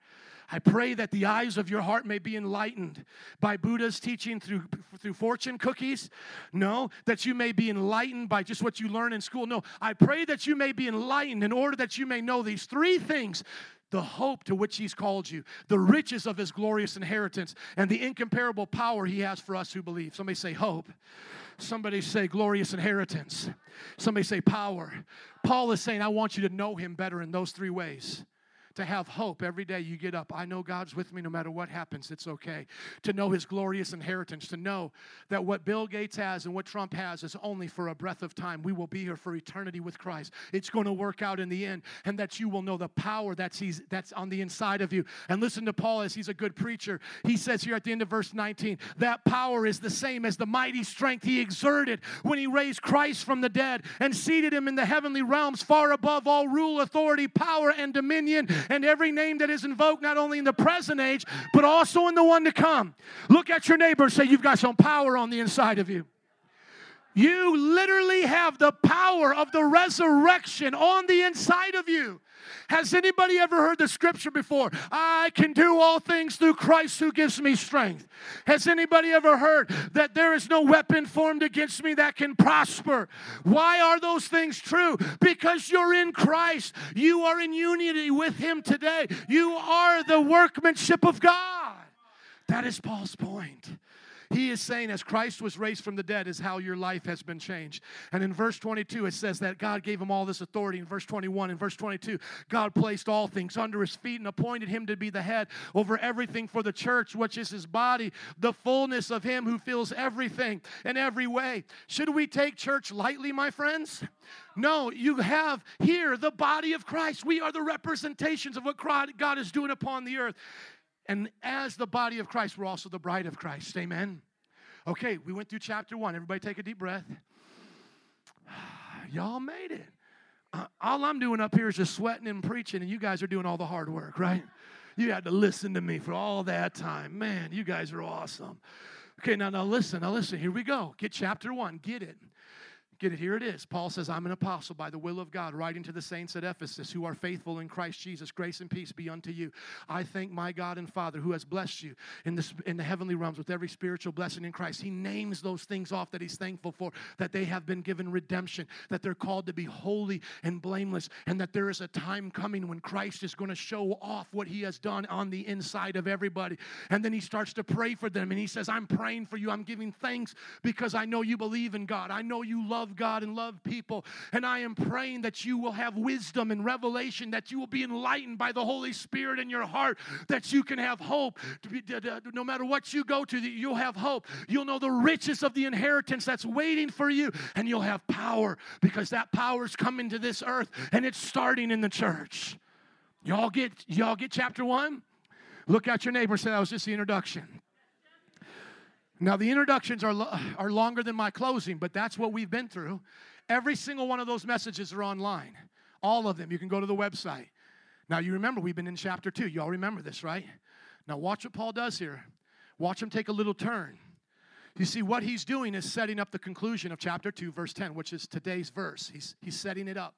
I pray that the eyes of your heart may be enlightened by Buddha's teaching through, through fortune cookies. No, that you may be enlightened by just what you learn in school. No, I pray that you may be enlightened in order that you may know these three things the hope to which He's called you, the riches of His glorious inheritance, and the incomparable power He has for us who believe. Somebody say hope. Somebody say glorious inheritance. Somebody say power. Paul is saying, I want you to know Him better in those three ways. To have hope every day you get up. I know God's with me no matter what happens. It's okay. To know his glorious inheritance, to know that what Bill Gates has and what Trump has is only for a breath of time. We will be here for eternity with Christ. It's going to work out in the end, and that you will know the power that's, he's, that's on the inside of you. And listen to Paul as he's a good preacher. He says here at the end of verse 19 that power is the same as the mighty strength he exerted when he raised Christ from the dead and seated him in the heavenly realms far above all rule, authority, power, and dominion and every name that is invoked, not only in the present age, but also in the one to come. Look at your neighbor and say, You've got some power on the inside of you. You literally have the power of the resurrection on the inside of you. Has anybody ever heard the scripture before? I can do all things through Christ who gives me strength. Has anybody ever heard that there is no weapon formed against me that can prosper? Why are those things true? Because you're in Christ. You are in unity with Him today. You are the workmanship of God. That is Paul's point. He is saying, as Christ was raised from the dead, is how your life has been changed. And in verse 22, it says that God gave him all this authority. In verse 21, in verse 22, God placed all things under his feet and appointed him to be the head over everything for the church, which is his body, the fullness of him who fills everything in every way. Should we take church lightly, my friends? No, you have here the body of Christ. We are the representations of what God is doing upon the earth. And as the body of Christ, we're also the bride of Christ. Amen. Okay, we went through chapter one. Everybody take a deep breath. [sighs] Y'all made it. Uh, all I'm doing up here is just sweating and preaching, and you guys are doing all the hard work, right? You had to listen to me for all that time. Man, you guys are awesome. Okay, now, now listen, now listen. Here we go. Get chapter one. Get it. Get it, here it is. Paul says, I'm an apostle by the will of God, writing to the saints at Ephesus who are faithful in Christ Jesus. Grace and peace be unto you. I thank my God and Father who has blessed you in, in the heavenly realms with every spiritual blessing in Christ. He names those things off that he's thankful for, that they have been given redemption, that they're called to be holy and blameless, and that there is a time coming when Christ is going to show off what he has done on the inside of everybody. And then he starts to pray for them, and he says, I'm praying for you. I'm giving thanks because I know you believe in God. I know you love love God and love people. And I am praying that you will have wisdom and revelation, that you will be enlightened by the Holy Spirit in your heart, that you can have hope. No matter what you go to, you'll have hope. You'll know the riches of the inheritance that's waiting for you, and you'll have power because that power is coming to this earth and it's starting in the church. Y'all get y'all get chapter one? Look at your neighbor and say that was just the introduction. Now, the introductions are, lo- are longer than my closing, but that's what we've been through. Every single one of those messages are online. All of them. You can go to the website. Now, you remember we've been in chapter two. You all remember this, right? Now, watch what Paul does here. Watch him take a little turn. You see, what he's doing is setting up the conclusion of chapter 2, verse 10, which is today's verse. He's, he's setting it up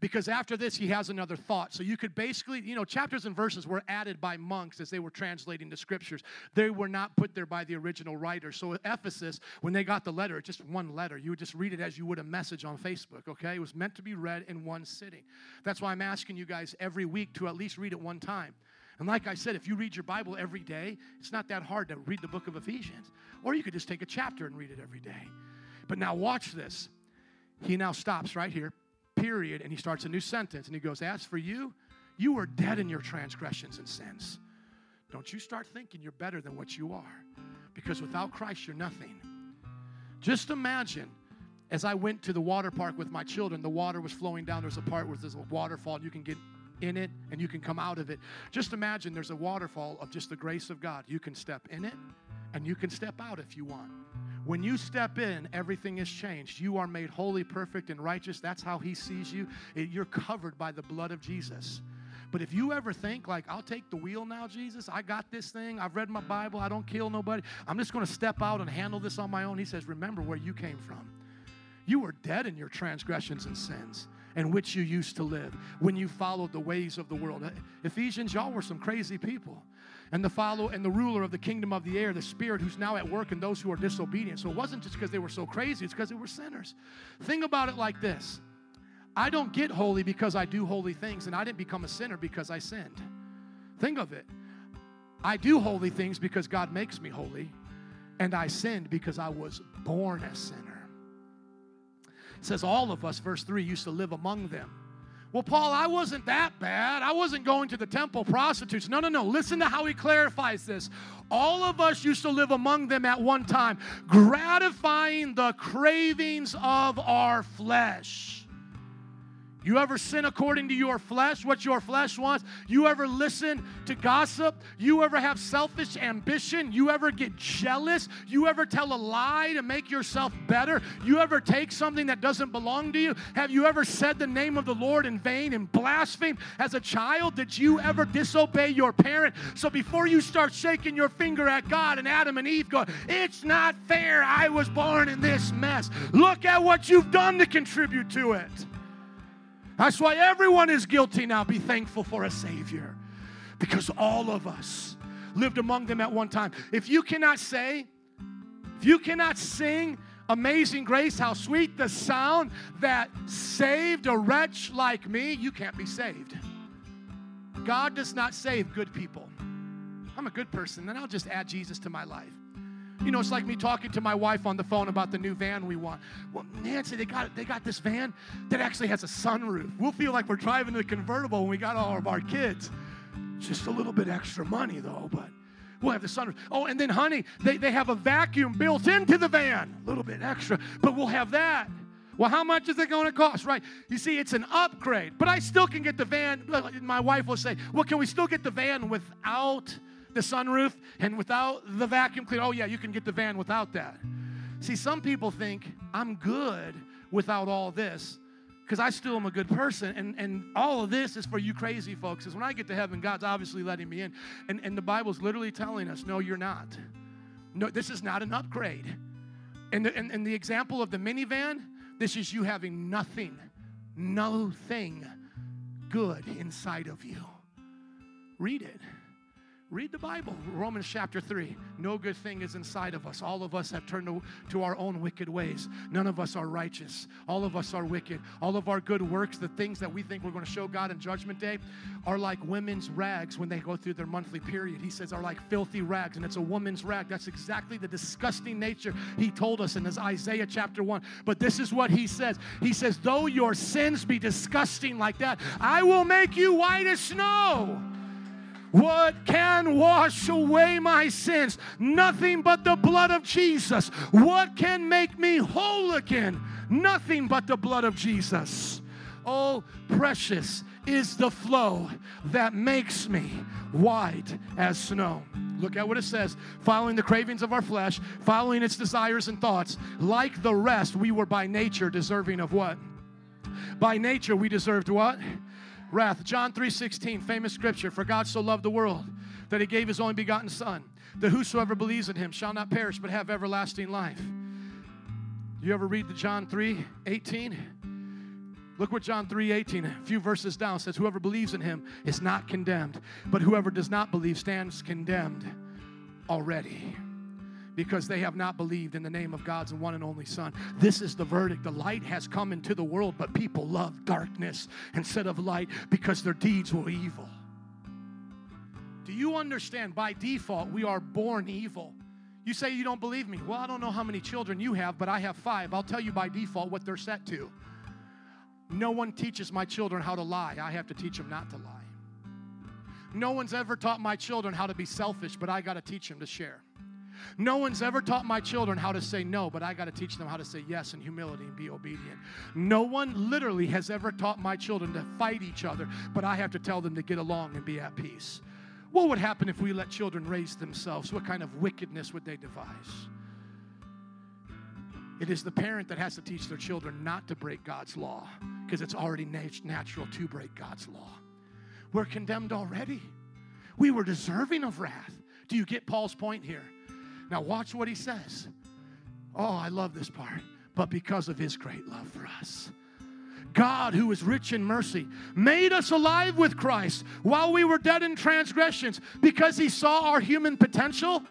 because after this he has another thought. So you could basically, you know, chapters and verses were added by monks as they were translating the scriptures. They were not put there by the original writer. So Ephesus, when they got the letter, it's just one letter, you would just read it as you would a message on Facebook, okay? It was meant to be read in one sitting. That's why I'm asking you guys every week to at least read it one time. And like I said, if you read your Bible every day, it's not that hard to read the book of Ephesians. Or you could just take a chapter and read it every day. But now watch this. He now stops right here period, and he starts a new sentence. And he goes, As for you, you were dead in your transgressions and sins. Don't you start thinking you're better than what you are, because without Christ, you're nothing. Just imagine as I went to the water park with my children, the water was flowing down. There's a part where there's a waterfall, and you can get in it and you can come out of it. Just imagine there's a waterfall of just the grace of God. You can step in it and you can step out if you want. When you step in, everything is changed. You are made holy, perfect, and righteous. That's how He sees you. You're covered by the blood of Jesus. But if you ever think, like, I'll take the wheel now, Jesus, I got this thing, I've read my Bible, I don't kill nobody, I'm just to step out and handle this on my own, He says, Remember where you came from. You were dead in your transgressions and sins in which you used to live when you followed the ways of the world. Uh, Ephesians, y'all were some crazy people and the follow and the ruler of the kingdom of the air, the spirit who's now at work in those who are disobedient. So it wasn't just because they were so crazy, it's because they were sinners. Think about it like this. I don't get holy because I do holy things, and I didn't become a sinner because I sinned. Think of it. I do holy things because God makes me holy, and I sinned because I was born a sinner. Says all of us, verse 3, used to live among them Well, Paul, I wasn't that bad. I wasn't going to the temple prostitutes. No, no, no. Listen to how he clarifies this. All of us used to live among them at one time, gratifying the cravings of our flesh. You ever sin according to your flesh, what your flesh wants? You ever listen to gossip? You ever have selfish ambition? You ever get jealous? You ever tell a lie to make yourself better? You ever take something that doesn't belong to you? Have you ever said the name of the Lord in vain and blasphemed? As a child, did you ever disobey your parent? So before you start shaking your finger at God and Adam and Eve, go, it's not fair. I was born in this mess. Look at what you've done to contribute to it. That's why everyone is guilty now. Be thankful for a Savior because all of us lived among them at one time. If you cannot say, if you cannot sing, Amazing grace, how sweet the sound that saved a wretch like me, you can't be saved. God does not save good people. I'm a good person, then I'll just add Jesus to my life. You know, it's like me talking to my wife on the phone about the new van we want. Well, Nancy, they got they got this van that actually has a sunroof. We'll feel like we're driving the convertible when we got all of our kids. Just a little bit extra money though, but we'll have the sunroof. Oh, and then honey, they, they have a vacuum built into the van. A little bit extra, but we'll have that. Well, how much is it going to cost? Right. You see, it's an upgrade, but I still can get the van. My wife will say, Well, can we still get the van without the sunroof and without the vacuum cleaner. Oh, yeah, you can get the van without that. See, some people think I'm good without all this because I still am a good person. And, and all of this is for you crazy folks. Is when I get to heaven, God's obviously letting me in. And, and the Bible's literally telling us, no, you're not. No, this is not an upgrade. And the, and, and the example of the minivan, this is you having nothing, no thing good inside of you. Read it. Read the Bible, Romans chapter 3. No good thing is inside of us. All of us have turned to, to, our own wicked ways. None of us are righteous. All of us are wicked. All of our good works, the things that we think we're going to show God in Judgment Day, are like women's rags when they go through their monthly period. He says, are like filthy rags, and it's a woman's rag. That's exactly the disgusting nature he told us in his Isaiah chapter 1. But this is what he says He says, Though your sins be disgusting like that, I will make you white as snow. What can wash away my sins? Nothing but the blood of Jesus. What can make me whole again? Nothing but the blood of Jesus. Oh, precious is the flow that makes me white as snow. Look at what it says following the cravings of our flesh, following its desires and thoughts. Like the rest, we were by nature deserving of what? By nature, we deserved what? Wrath. John 3:16, famous scripture, for God so loved the world that he gave his only begotten son, that whosoever believes in him shall not perish but have everlasting life. You ever read the John 3:18? Look what John 3:18, a few verses down says whoever believes in him is not condemned, but whoever does not believe stands condemned already because they have not believed in the name of God's one and only Son. This is the verdict. The light has come into the world, but people love darkness instead of light because their deeds were evil. Do you understand? By default, we are born evil. You say you don't believe me. Well, I don't know how many children you have, but I have five. I'll tell you by default what they're set to. No one teaches my children how to lie. I have to teach them not to lie. No one's ever taught my children how to be selfish, but I got to teach them to share. No one's ever taught my children how to say no, but I got to teach them how to say yes in humility and be obedient. No one literally has ever taught my children to fight each other, but I have to tell them to get along and be at peace. What would happen if we let children raise themselves? What kind of wickedness would they devise? It is the parent that has to teach their children not to break God's law because it's already nat- natural to break God's law. We're condemned already. We were deserving of wrath. Do you get Paul's point here? Now, watch what he says. Oh, I love this part. But because of his great love for us. God, who is rich in mercy, made us alive with Christ while we were dead in transgressions because he saw our human potential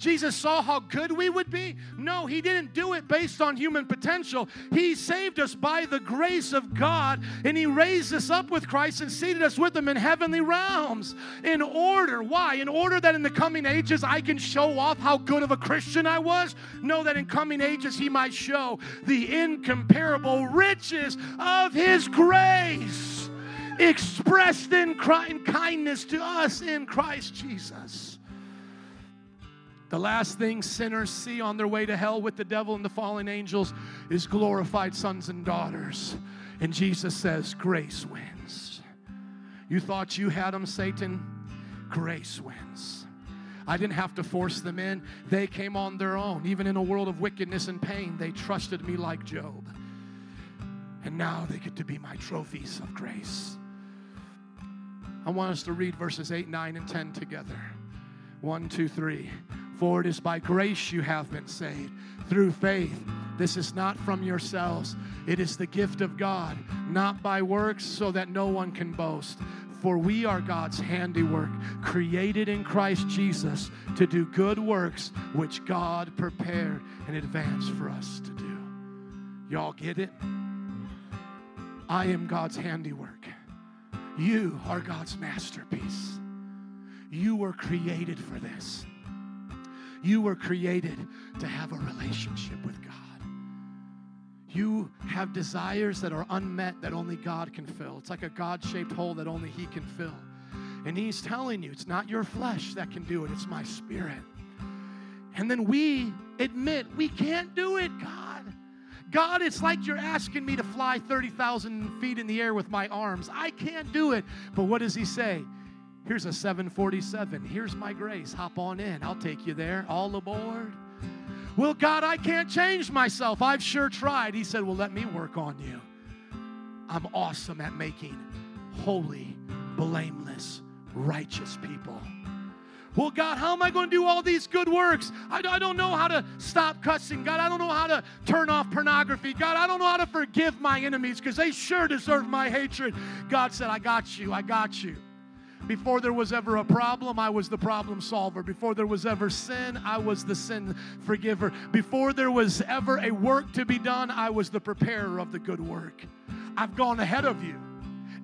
Jesus saw how good we would be? No, He didn't do it based on human potential. He saved us by the grace of God, and He raised us up with Christ and seated us with Him in heavenly realms. In order, why? In order that in the coming ages I can show off how good of a Christian I was? No, that in coming ages He might show the incomparable riches of His grace expressed in, in kindness to us in Christ Jesus. The last thing sinners see on their way to hell with the devil and the fallen angels is glorified sons and daughters. And Jesus says, Grace wins. You thought you had them, Satan? Grace wins. I didn't have to force them in. They came on their own. Even in a world of wickedness and pain, they trusted me like Job. And now they get to be my trophies of grace. I want us to read verses 8, 9, and 10 together. One, two, three. For it is by grace you have been saved through faith. This is not from yourselves, it is the gift of God, not by works, so that no one can boast. For we are God's handiwork, created in Christ Jesus to do good works which God prepared in advance for us to do. Y'all get it? I am God's handiwork. You are God's masterpiece. You were created for this. You were created to have a relationship with God. You have desires that are unmet that only God can fill. It's like a God shaped hole that only He can fill. And He's telling you, it's not your flesh that can do it, it's my spirit. And then we admit we can't do it, God. God, it's like you're asking me to fly 30,000 feet in the air with my arms. I can't do it. But what does He say? Here's a 747. Here's my grace. Hop on in. I'll take you there. All aboard. Well, God, I can't change myself. I've sure tried. He said, Well, let me work on you. I'm awesome at making holy, blameless, righteous people. Well, God, how am I going to do all these good works? I, I don't know how to stop cussing. God, I don't know how to turn off pornography. God, I don't know how to forgive my enemies because they sure deserve my hatred. God said, I got you. I got you. Before there was ever a problem, I was the problem solver. Before there was ever sin, I was the sin forgiver. Before there was ever a work to be done, I was the preparer of the good work. I've gone ahead of you,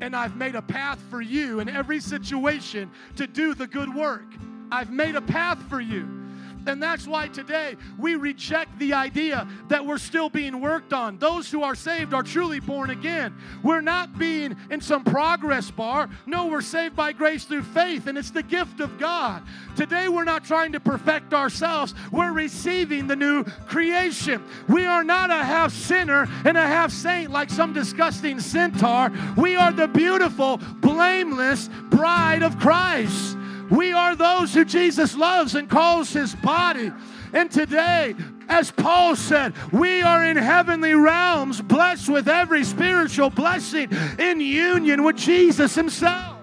and I've made a path for you in every situation to do the good work. I've made a path for you. And that's why today we reject the idea that we're still being worked on. Those who are saved are truly born again. We're not being in some progress bar. No, we're saved by grace through faith, and it's the gift of God. Today we're not trying to perfect ourselves, we're receiving the new creation. We are not a half sinner and a half saint like some disgusting centaur. We are the beautiful, blameless bride of Christ. We are those who Jesus loves and calls his body. And today, as Paul said, we are in heavenly realms, blessed with every spiritual blessing in union with Jesus himself.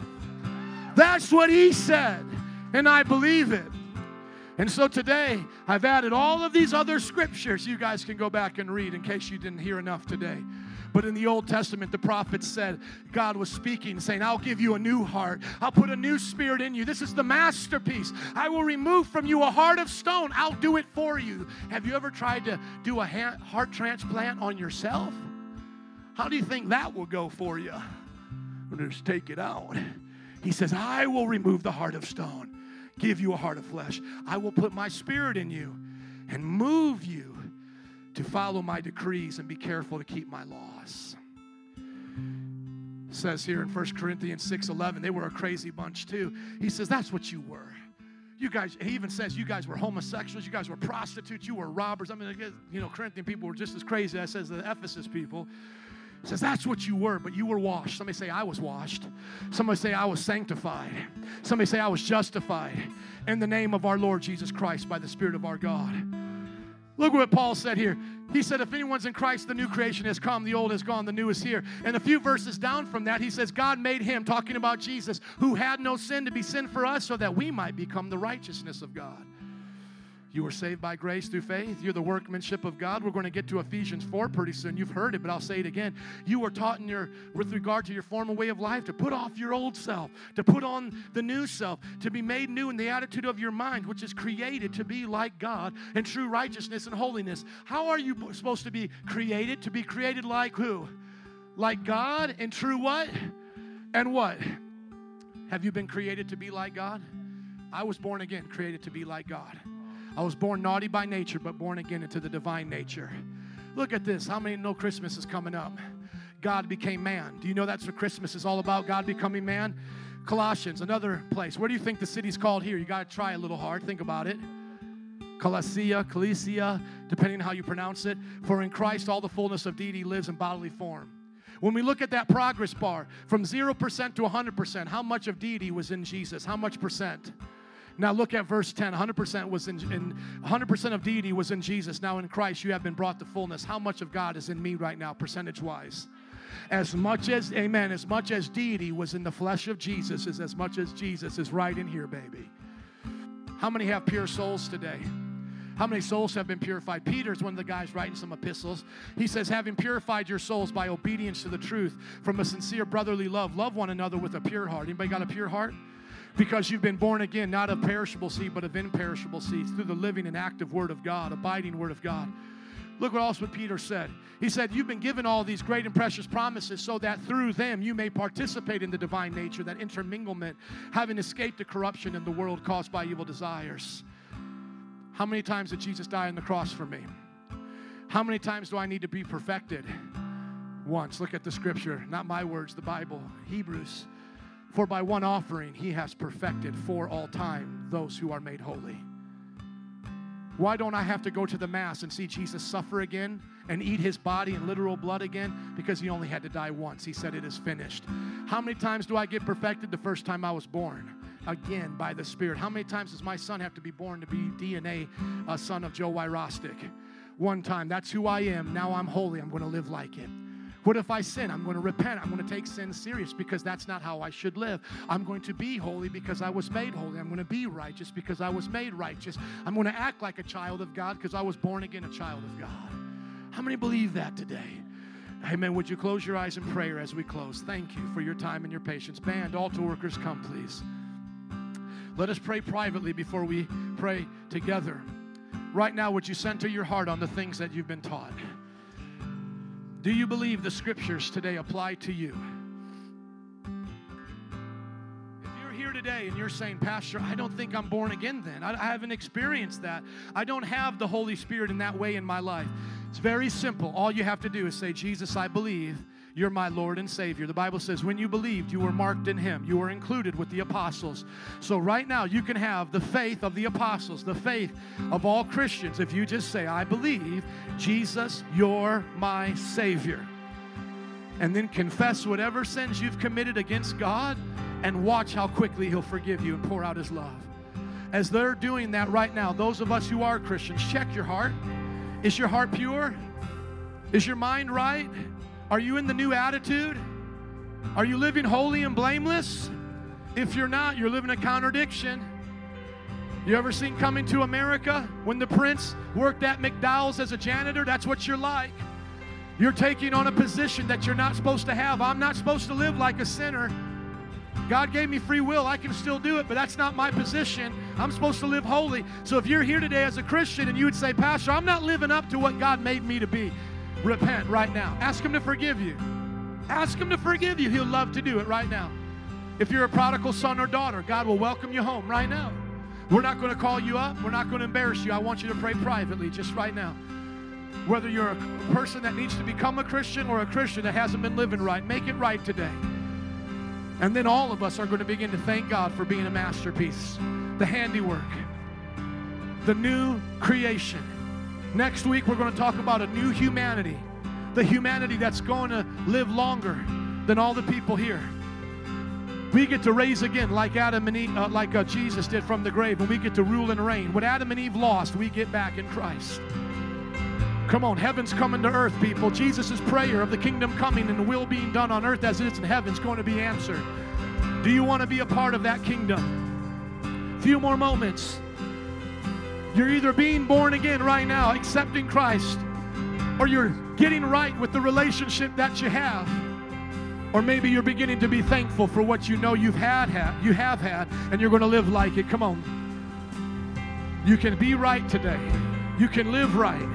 That's what he said, and I believe it. And so today, I've added all of these other scriptures you guys can go back and read in case you didn't hear enough today. But in the Old Testament, the prophets said, God was speaking, saying, I'll give you a new heart. I'll put a new spirit in you. This is the masterpiece. I will remove from you a heart of stone. I'll do it for you. Have you ever tried to do a heart transplant on yourself? How do you think that will go for you? Just take it out. He says, I will remove the heart of stone, give you a heart of flesh. I will put my spirit in you and move you to follow my decrees and be careful to keep my laws. It says here in 1 Corinthians 6:11, they were a crazy bunch too. He says, That's what you were. You guys, he even says you guys were homosexuals, you guys were prostitutes, you were robbers. I mean, you know, Corinthian people were just as crazy as says the Ephesus people. Says that's what you were, but you were washed. Somebody say I was washed. Somebody say I was sanctified. Somebody say I was justified in the name of our Lord Jesus Christ by the Spirit of our God. Look what Paul said here. He said, If anyone's in Christ, the new creation has come, the old has gone, the new is here. And a few verses down from that, he says, God made him, talking about Jesus, who had no sin to be sin for us, so that we might become the righteousness of God. You were saved by grace through faith. You're the workmanship of God. We're going to get to Ephesians 4 pretty soon. You've heard it, but I'll say it again. You were taught in your with regard to your former way of life to put off your old self, to put on the new self, to be made new in the attitude of your mind, which is created to be like God in true righteousness and holiness. How are you supposed to be created? To be created like who? Like God in true what? And what? Have you been created to be like God? I was born again, created to be like God. I was born naughty by nature, but born again into the divine nature. Look at this. How many know Christmas is coming up? God became man. Do you know that's what Christmas is all about? God becoming man? Colossians, another place. Where do you think the city's called here? You got to try a little hard. Think about it. Colossia, Colossia, depending on how you pronounce it. For in Christ all the fullness of deity lives in bodily form. When we look at that progress bar from 0% to 100%, how much of deity was in Jesus? How much percent? Now look at verse 10. 100% was in, in 100% of deity was in Jesus. Now in Christ you have been brought to fullness. How much of God is in me right now, percentage wise? As much as, amen, as much as deity was in the flesh of Jesus is as much as Jesus is right in here, baby. How many have pure souls today? How many souls have been purified? Peter's one of the guys writing some epistles. He says, having purified your souls by obedience to the truth from a sincere brotherly love, love one another with a pure heart. Anybody got a pure heart? Because you've been born again, not of perishable seed, but of imperishable seeds, through the living and active Word of God, abiding Word of God. Look what else what Peter said. He said, You've been given all these great and precious promises so that through them you may participate in the divine nature, that interminglement, having escaped the corruption in the world caused by evil desires. How many times did Jesus die on the cross for me? How many times do I need to be perfected? Once. Look at the scripture, not my words, the Bible. Hebrews. For by one offering he has perfected for all time those who are made holy. Why don't I have to go to the Mass and see Jesus suffer again and eat his body and literal blood again? Because he only had to die once. He said, It is finished. How many times do I get perfected the first time I was born? Again, by the Spirit. How many times does my son have to be born to be DNA, a son of Joe Wyrostick? One time. That's who I am. Now I'm holy. I'm going to live like it. What if I sin? I'm going to repent. I'm going to take sin serious because that's not how I should live. I'm going to be holy because I was made holy. I'm going to be righteous because I was made righteous. I'm going to act like a child of God because I was born again a child of God. How many believe that today? Amen. Would you close your eyes in prayer as we close? Thank you for your time and your patience. Band, altar workers, come please. Let us pray privately before we pray together. Right now, would you center your heart on the things that you've been taught? Do you believe the scriptures today apply to you? If you're here today and you're saying, Pastor, I don't think I'm born again then, I, I haven't experienced that, I don't have the Holy Spirit in that way in my life, it's very simple. All you have to do is say, Jesus, I believe you're my Lord and Savior. The Bible says, when you believed, you were marked in Him. You were included with the apostles. So, right now, you can have the faith of the apostles, the faith of all Christians, if you just say, I believe, Jesus, you're my Savior. And then confess whatever sins you've committed against God and watch how quickly He'll forgive you and pour out His love. As they're doing that right now, those of us who are Christians, check your heart. Is your heart pure? Is your mind right? Are you in the new attitude? Are you living holy and blameless? If you're not, you're living a contradiction. You ever seen Coming to America when the prince worked at McDowell's as a janitor? That's what you're like. You're taking on a position that you're not supposed to have. I'm not supposed to live like a sinner. God gave me free will. I can still do it, but that's not my position. I'm supposed to live holy. So if you're here today as a Christian and you would say, Pastor, I'm not living up to what God made me to be, repent right now. Ask Him to forgive you. Ask Him to forgive you. He'll love to do it right now. If you're a prodigal son or daughter, God will welcome you home right now. We're not going to call you up. We're not going to embarrass you. I want you to pray privately just right now. Whether you're a person that needs to become a Christian or a Christian that hasn't been living right, make it right today. And then all of us are going to begin to thank God for being a masterpiece, the handiwork, the new creation. Next week, we're going to talk about a new humanity, the humanity that's going to live longer than all the people here. We get to raise again like Adam and Eve, uh, like uh, Jesus did from the grave, and we get to rule and reign. What Adam and Eve lost, we get back in Christ. Come on, heaven's coming to earth, people. Jesus' prayer of the kingdom coming and the will being done on earth as it is in heaven is going to be answered. Do you want to be a part of that kingdom? Few more moments. You're either being born again right now, accepting Christ, or you're getting right with the relationship that you have. Or maybe you're beginning to be thankful for what you know you've had, you have had, and you're going to live like it. Come on. You can be right today. You can live right.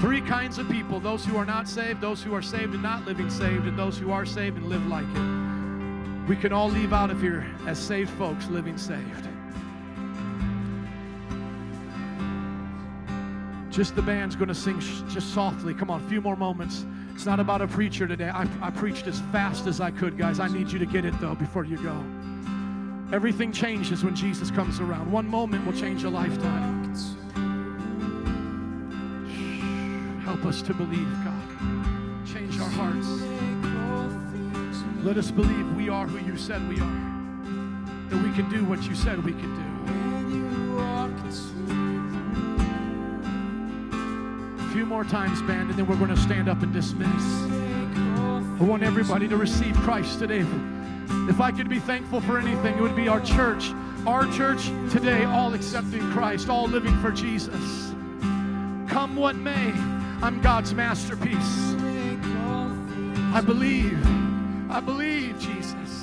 Three kinds of people those who are not saved, those who are saved and not living saved, and those who are saved and live like it. We can all leave out of here as saved folks living saved. Just the band's going to sing sh- just softly. Come on, a few more moments. It's not about a preacher today. I, I preached as fast as I could, guys. I need you to get it, though, before you go. Everything changes when Jesus comes around. One moment will change a lifetime. Help us to believe, God. Change our hearts. Let us believe we are who you said we are. That we can do what you said we can do. Few more times, band, and then we're going to stand up and dismiss. I want everybody to receive Christ today. If I could be thankful for anything, it would be our church. Our church today, all accepting Christ, all living for Jesus. Come what may, I'm God's masterpiece. I believe. I believe, Jesus.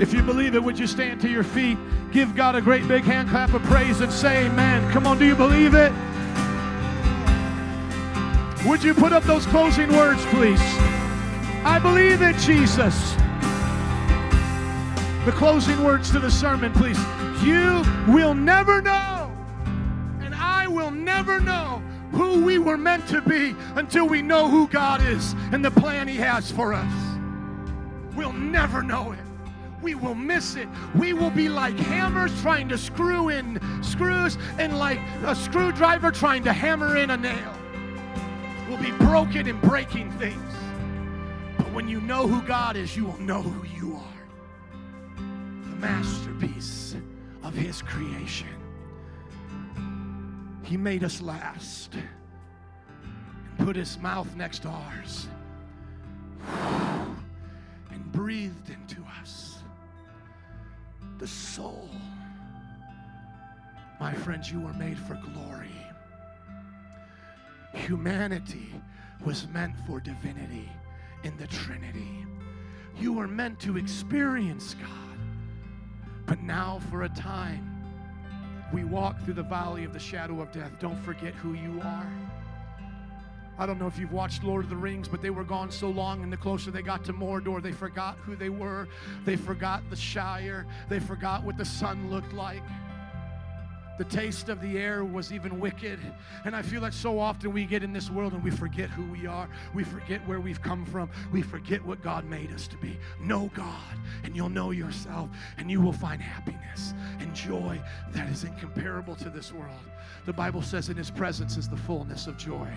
If you believe it, would you stand to your feet? Give God a great big hand clap of praise and say amen. Come on, do you believe it? Would you put up those closing words, please? I believe it, Jesus. The closing words to the sermon, please. You will never know, and I will never know who we were meant to be until we know who God is and the plan He has for us. We'll never know it. We will miss it. We will be like hammers trying to screw in screws and like a screwdriver trying to hammer in a nail We'll be broken and breaking things. But when you know who God is, you will know who you are. The masterpiece of His creation. He made us last and put His mouth next to ours [sighs] and breathed into us the soul. My friends, you were made for glory. Humanity was meant for divinity in the Trinity. You were meant to experience God. But now, for a time, we walk through the valley of the shadow of death. Don't forget who you are. I don't know if you've watched Lord of the Rings, but they were gone so long, and the closer they got to Mordor, they forgot who they were. They forgot the Shire. They forgot what the sun looked like. The taste of the air was even wicked. And I feel like so often we get in this world and we forget who we are. We forget where we've come from. We forget what God made us to be. Know God, and you'll know yourself, and you will find happiness and joy that is incomparable to this world. The Bible says, In His presence is the fullness of joy,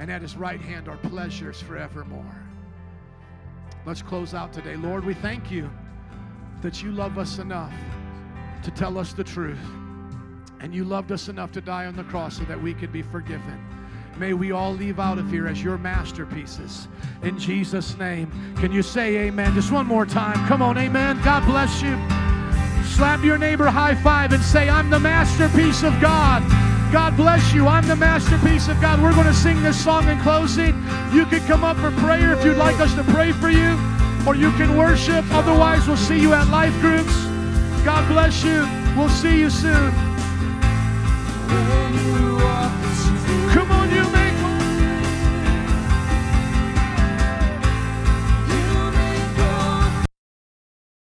and at His right hand are pleasures forevermore. Let's close out today. Lord, we thank you that you love us enough to tell us the truth. And you loved us enough to die on the cross so that we could be forgiven. May we all leave out of here as your masterpieces. In Jesus' name. Can you say amen? Just one more time. Come on, amen. God bless you. Slap your neighbor high five and say, I'm the masterpiece of God. God bless you. I'm the masterpiece of God. We're going to sing this song in closing. You can come up for prayer if you'd like us to pray for you, or you can worship. Otherwise, we'll see you at life groups. God bless you. We'll see you soon.